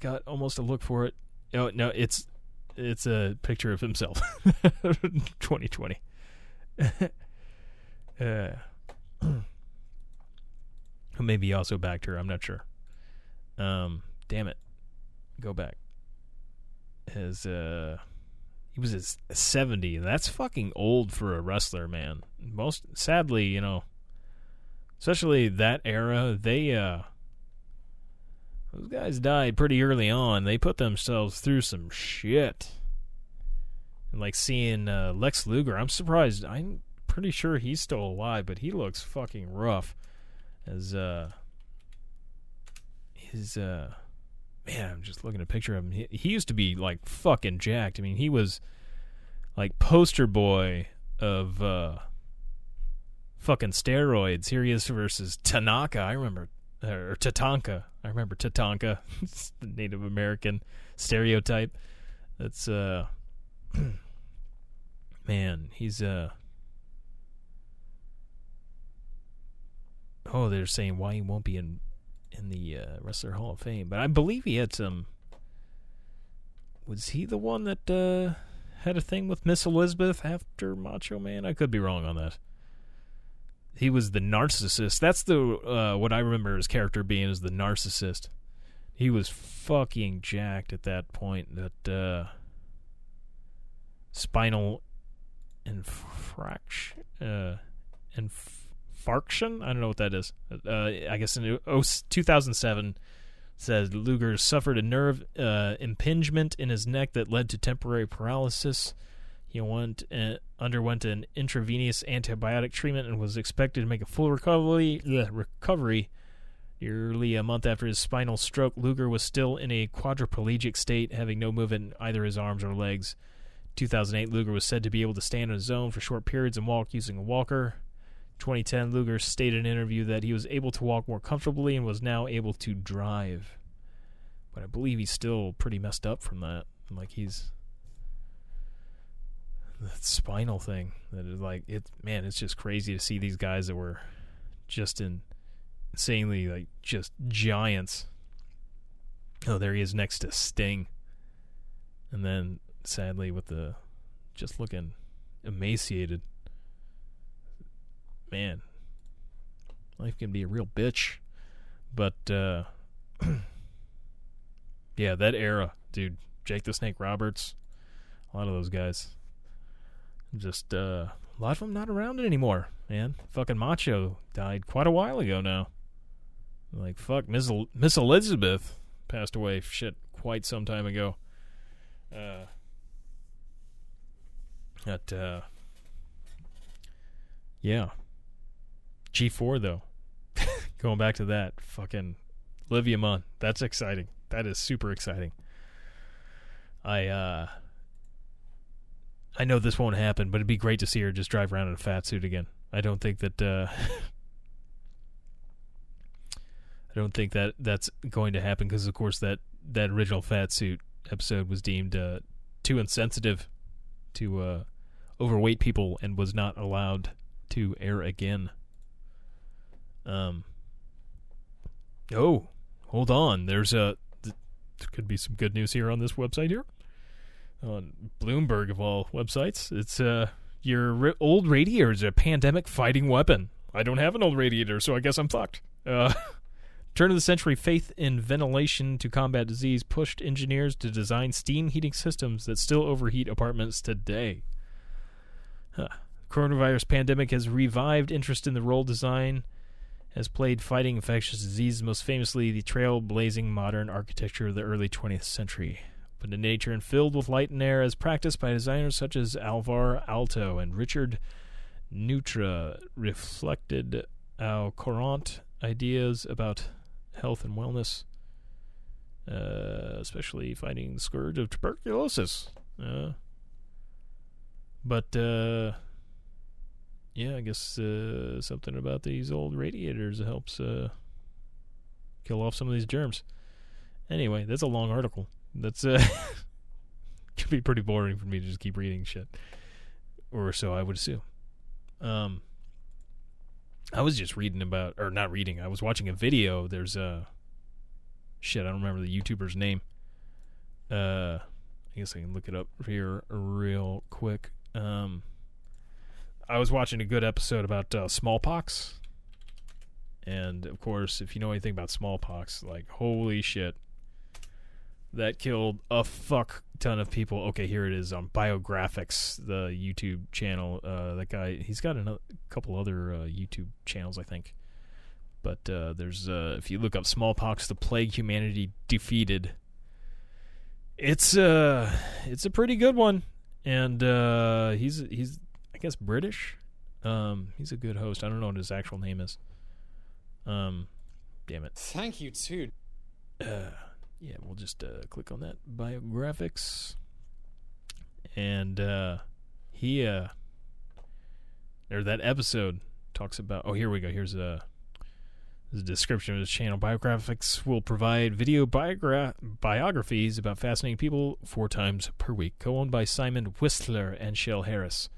got almost a look for it. Oh no, it's it's a picture of himself. 2020. uh, maybe also backed her. I'm not sure. Um, damn it. Go back. His uh, he was his 70. That's fucking old for a wrestler, man. Most sadly, you know, especially that era, they uh those guys died pretty early on. They put themselves through some shit. And like seeing uh, Lex Luger, I'm surprised. I'm pretty sure he's still alive, but he looks fucking rough. As uh, his uh, man, I'm just looking at a picture of him. He, he used to be like fucking jacked. I mean, he was like poster boy of uh, fucking steroids. Here he is versus Tanaka. I remember or Tatanka. I remember Tatanka. it's the Native American stereotype. That's uh man, he's uh Oh, they're saying why he won't be in in the uh, Wrestler Hall of Fame, but I believe he had some Was he the one that uh had a thing with Miss Elizabeth after Macho Man? I could be wrong on that he was the narcissist. That's the uh, what I remember his character being as the narcissist. He was fucking jacked at that point. That uh, spinal infraction, uh, infarction. I don't know what that is. Uh, I guess in oh, 2007 says Luger suffered a nerve uh, impingement in his neck that led to temporary paralysis. He went uh, underwent an intravenous antibiotic treatment and was expected to make a full recovery. Recovery. Nearly a month after his spinal stroke, Luger was still in a quadriplegic state, having no movement in either his arms or legs. 2008, Luger was said to be able to stand on his own for short periods and walk using a walker. 2010, Luger stated in an interview that he was able to walk more comfortably and was now able to drive. But I believe he's still pretty messed up from that. Like he's that spinal thing that is like it man it's just crazy to see these guys that were just in insanely like just giants oh there he is next to sting and then sadly with the just looking emaciated man life can be a real bitch but uh yeah that era dude jake the snake roberts a lot of those guys just uh, a lot of them not around anymore, man. Fucking Macho died quite a while ago now. Like fuck, Miss El- Miss Elizabeth passed away. Shit, quite some time ago. Uh, that uh, yeah. G four though. Going back to that, fucking Olivia Munn. That's exciting. That is super exciting. I uh I know this won't happen, but it'd be great to see her just drive around in a fat suit again. I don't think that uh, I don't think that that's going to happen because, of course, that that original fat suit episode was deemed uh, too insensitive to uh, overweight people and was not allowed to air again. Um. Oh, hold on. There's a th- there could be some good news here on this website here on Bloomberg of all websites. It's uh, your old radiator is a pandemic fighting weapon. I don't have an old radiator, so I guess I'm fucked. Uh, turn of the century faith in ventilation to combat disease pushed engineers to design steam heating systems that still overheat apartments today. Huh. Coronavirus pandemic has revived interest in the role design has played fighting infectious diseases, most famously the trailblazing modern architecture of the early 20th century open to nature and filled with light and air as practiced by designers such as Alvar Aalto and Richard Neutra reflected au courant ideas about health and wellness, uh, especially fighting the scourge of tuberculosis. Uh, but uh, yeah, I guess uh, something about these old radiators helps uh, kill off some of these germs. Anyway, that's a long article. That's uh, could be pretty boring for me to just keep reading shit, or so I would assume. Um, I was just reading about, or not reading. I was watching a video. There's a shit. I don't remember the YouTuber's name. Uh, I guess I can look it up here real quick. Um, I was watching a good episode about uh, smallpox, and of course, if you know anything about smallpox, like holy shit, that killed a fuck ton of people. Okay, here it is on Biographics, the YouTube channel. Uh, that guy, he's got a couple other uh, YouTube channels, I think. But uh, there's, uh, if you look up smallpox, the plague humanity defeated. It's uh, it's a pretty good one, and uh, he's he's I guess British. Um, he's a good host. I don't know what his actual name is. Um, damn it. Thank you too. Uh, yeah, we'll just uh, click on that biographics, and uh, he uh, or that episode talks about. Oh, here we go. Here's a, the description of his channel. Biographics will provide video biogra- biographies about fascinating people four times per week. Co-owned by Simon Whistler and Shell Harris.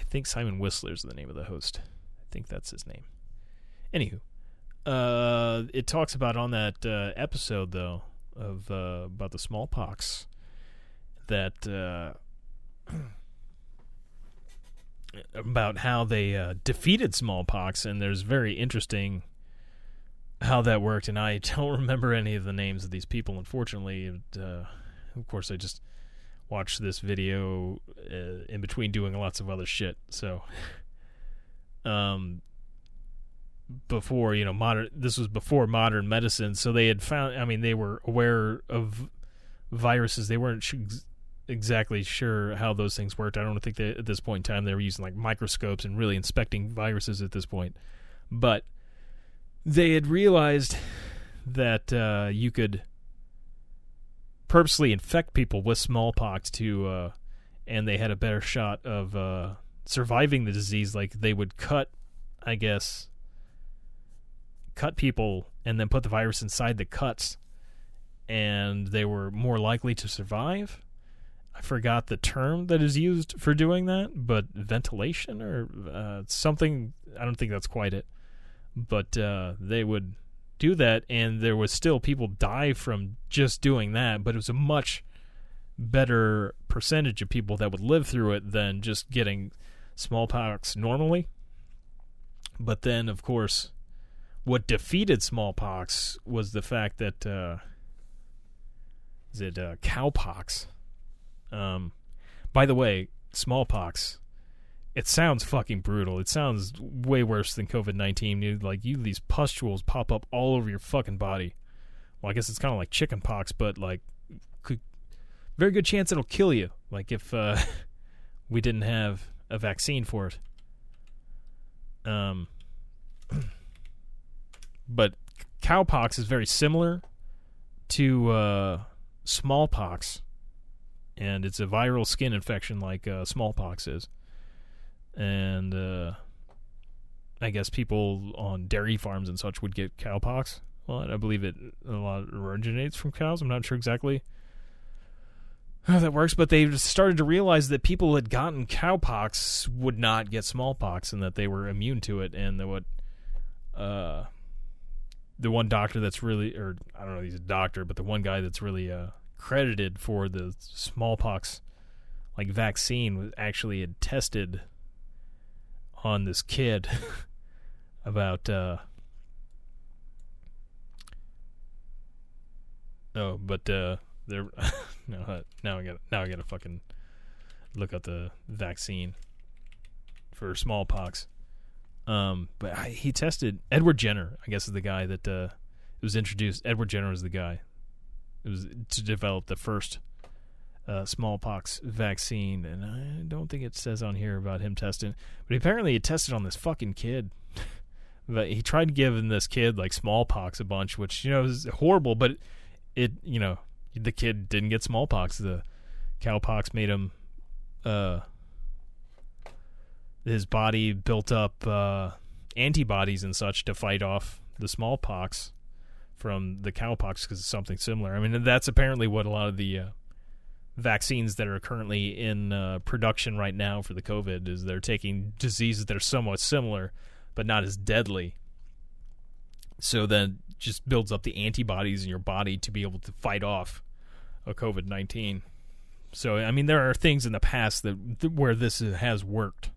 I think Simon Whistler is the name of the host. I think that's his name. Anywho, uh, it talks about on that uh, episode though of uh, about the smallpox that uh, about how they uh, defeated smallpox, and there's very interesting how that worked. And I don't remember any of the names of these people, unfortunately. And, uh, of course, I just watched this video uh, in between doing lots of other shit. So, um, before you know modern this was before modern medicine so they had found i mean they were aware of viruses they weren't sh- exactly sure how those things worked i don't think that at this point in time they were using like microscopes and really inspecting viruses at this point but they had realized that uh, you could purposely infect people with smallpox to uh, and they had a better shot of uh, surviving the disease like they would cut i guess cut people and then put the virus inside the cuts and they were more likely to survive. I forgot the term that is used for doing that, but ventilation or uh, something. I don't think that's quite it. But uh, they would do that, and there was still people die from just doing that, but it was a much better percentage of people that would live through it than just getting smallpox normally. But then, of course, what defeated smallpox was the fact that uh, is it uh, cowpox? Um, by the way, smallpox. It sounds fucking brutal. It sounds way worse than COVID nineteen. Like you, these pustules pop up all over your fucking body. Well, I guess it's kind of like chicken pox, but like, could, very good chance it'll kill you. Like if uh, we didn't have a vaccine for it. Um. but cowpox is very similar to uh, smallpox, and it's a viral skin infection like uh, smallpox is. And uh, I guess people on dairy farms and such would get cowpox. Well, I believe it a lot originates from cows. I'm not sure exactly how that works, but they started to realize that people who had gotten cowpox would not get smallpox, and that they were immune to it, and that what. Uh, the one doctor that's really, or I don't know, he's a doctor, but the one guy that's really uh, credited for the smallpox like vaccine was actually had tested on this kid about uh oh but uh there no now i got now i gotta fucking look up the vaccine for smallpox um, but I, he tested Edward Jenner. I guess is the guy that uh, was introduced. Edward Jenner is the guy. It was to develop the first uh, smallpox vaccine, and I don't think it says on here about him testing. But apparently, he tested on this fucking kid But he tried giving this kid like smallpox a bunch, which you know is horrible. But it, you know, the kid didn't get smallpox. The cowpox made him, uh, his body built up uh, antibodies and such to fight off the smallpox from the cowpox because it's something similar. I mean, that's apparently what a lot of the uh, vaccines that are currently in uh, production right now for the COVID is they're taking diseases that are somewhat similar but not as deadly. So then just builds up the antibodies in your body to be able to fight off a COVID nineteen. So I mean, there are things in the past that where this has worked.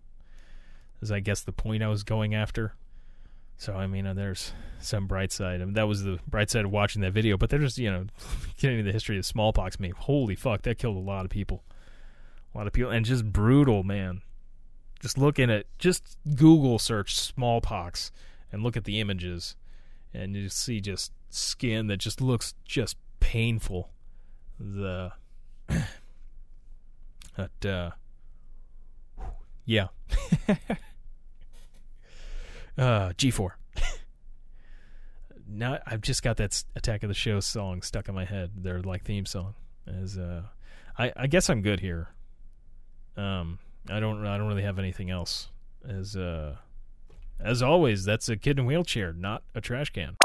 Is I guess the point I was going after. So I mean, uh, there's some bright side. I mean, that was the bright side of watching that video. But there's you know, getting into the history of smallpox. I mean, holy fuck, that killed a lot of people. A lot of people, and just brutal, man. Just look at. Just Google search smallpox and look at the images, and you see just skin that just looks just painful. The that uh, yeah. uh, G4. now I've just got that Attack of the Show song stuck in my head. Their like theme song. As uh, I I guess I'm good here. Um, I don't I don't really have anything else. As uh, as always, that's a kid in a wheelchair, not a trash can.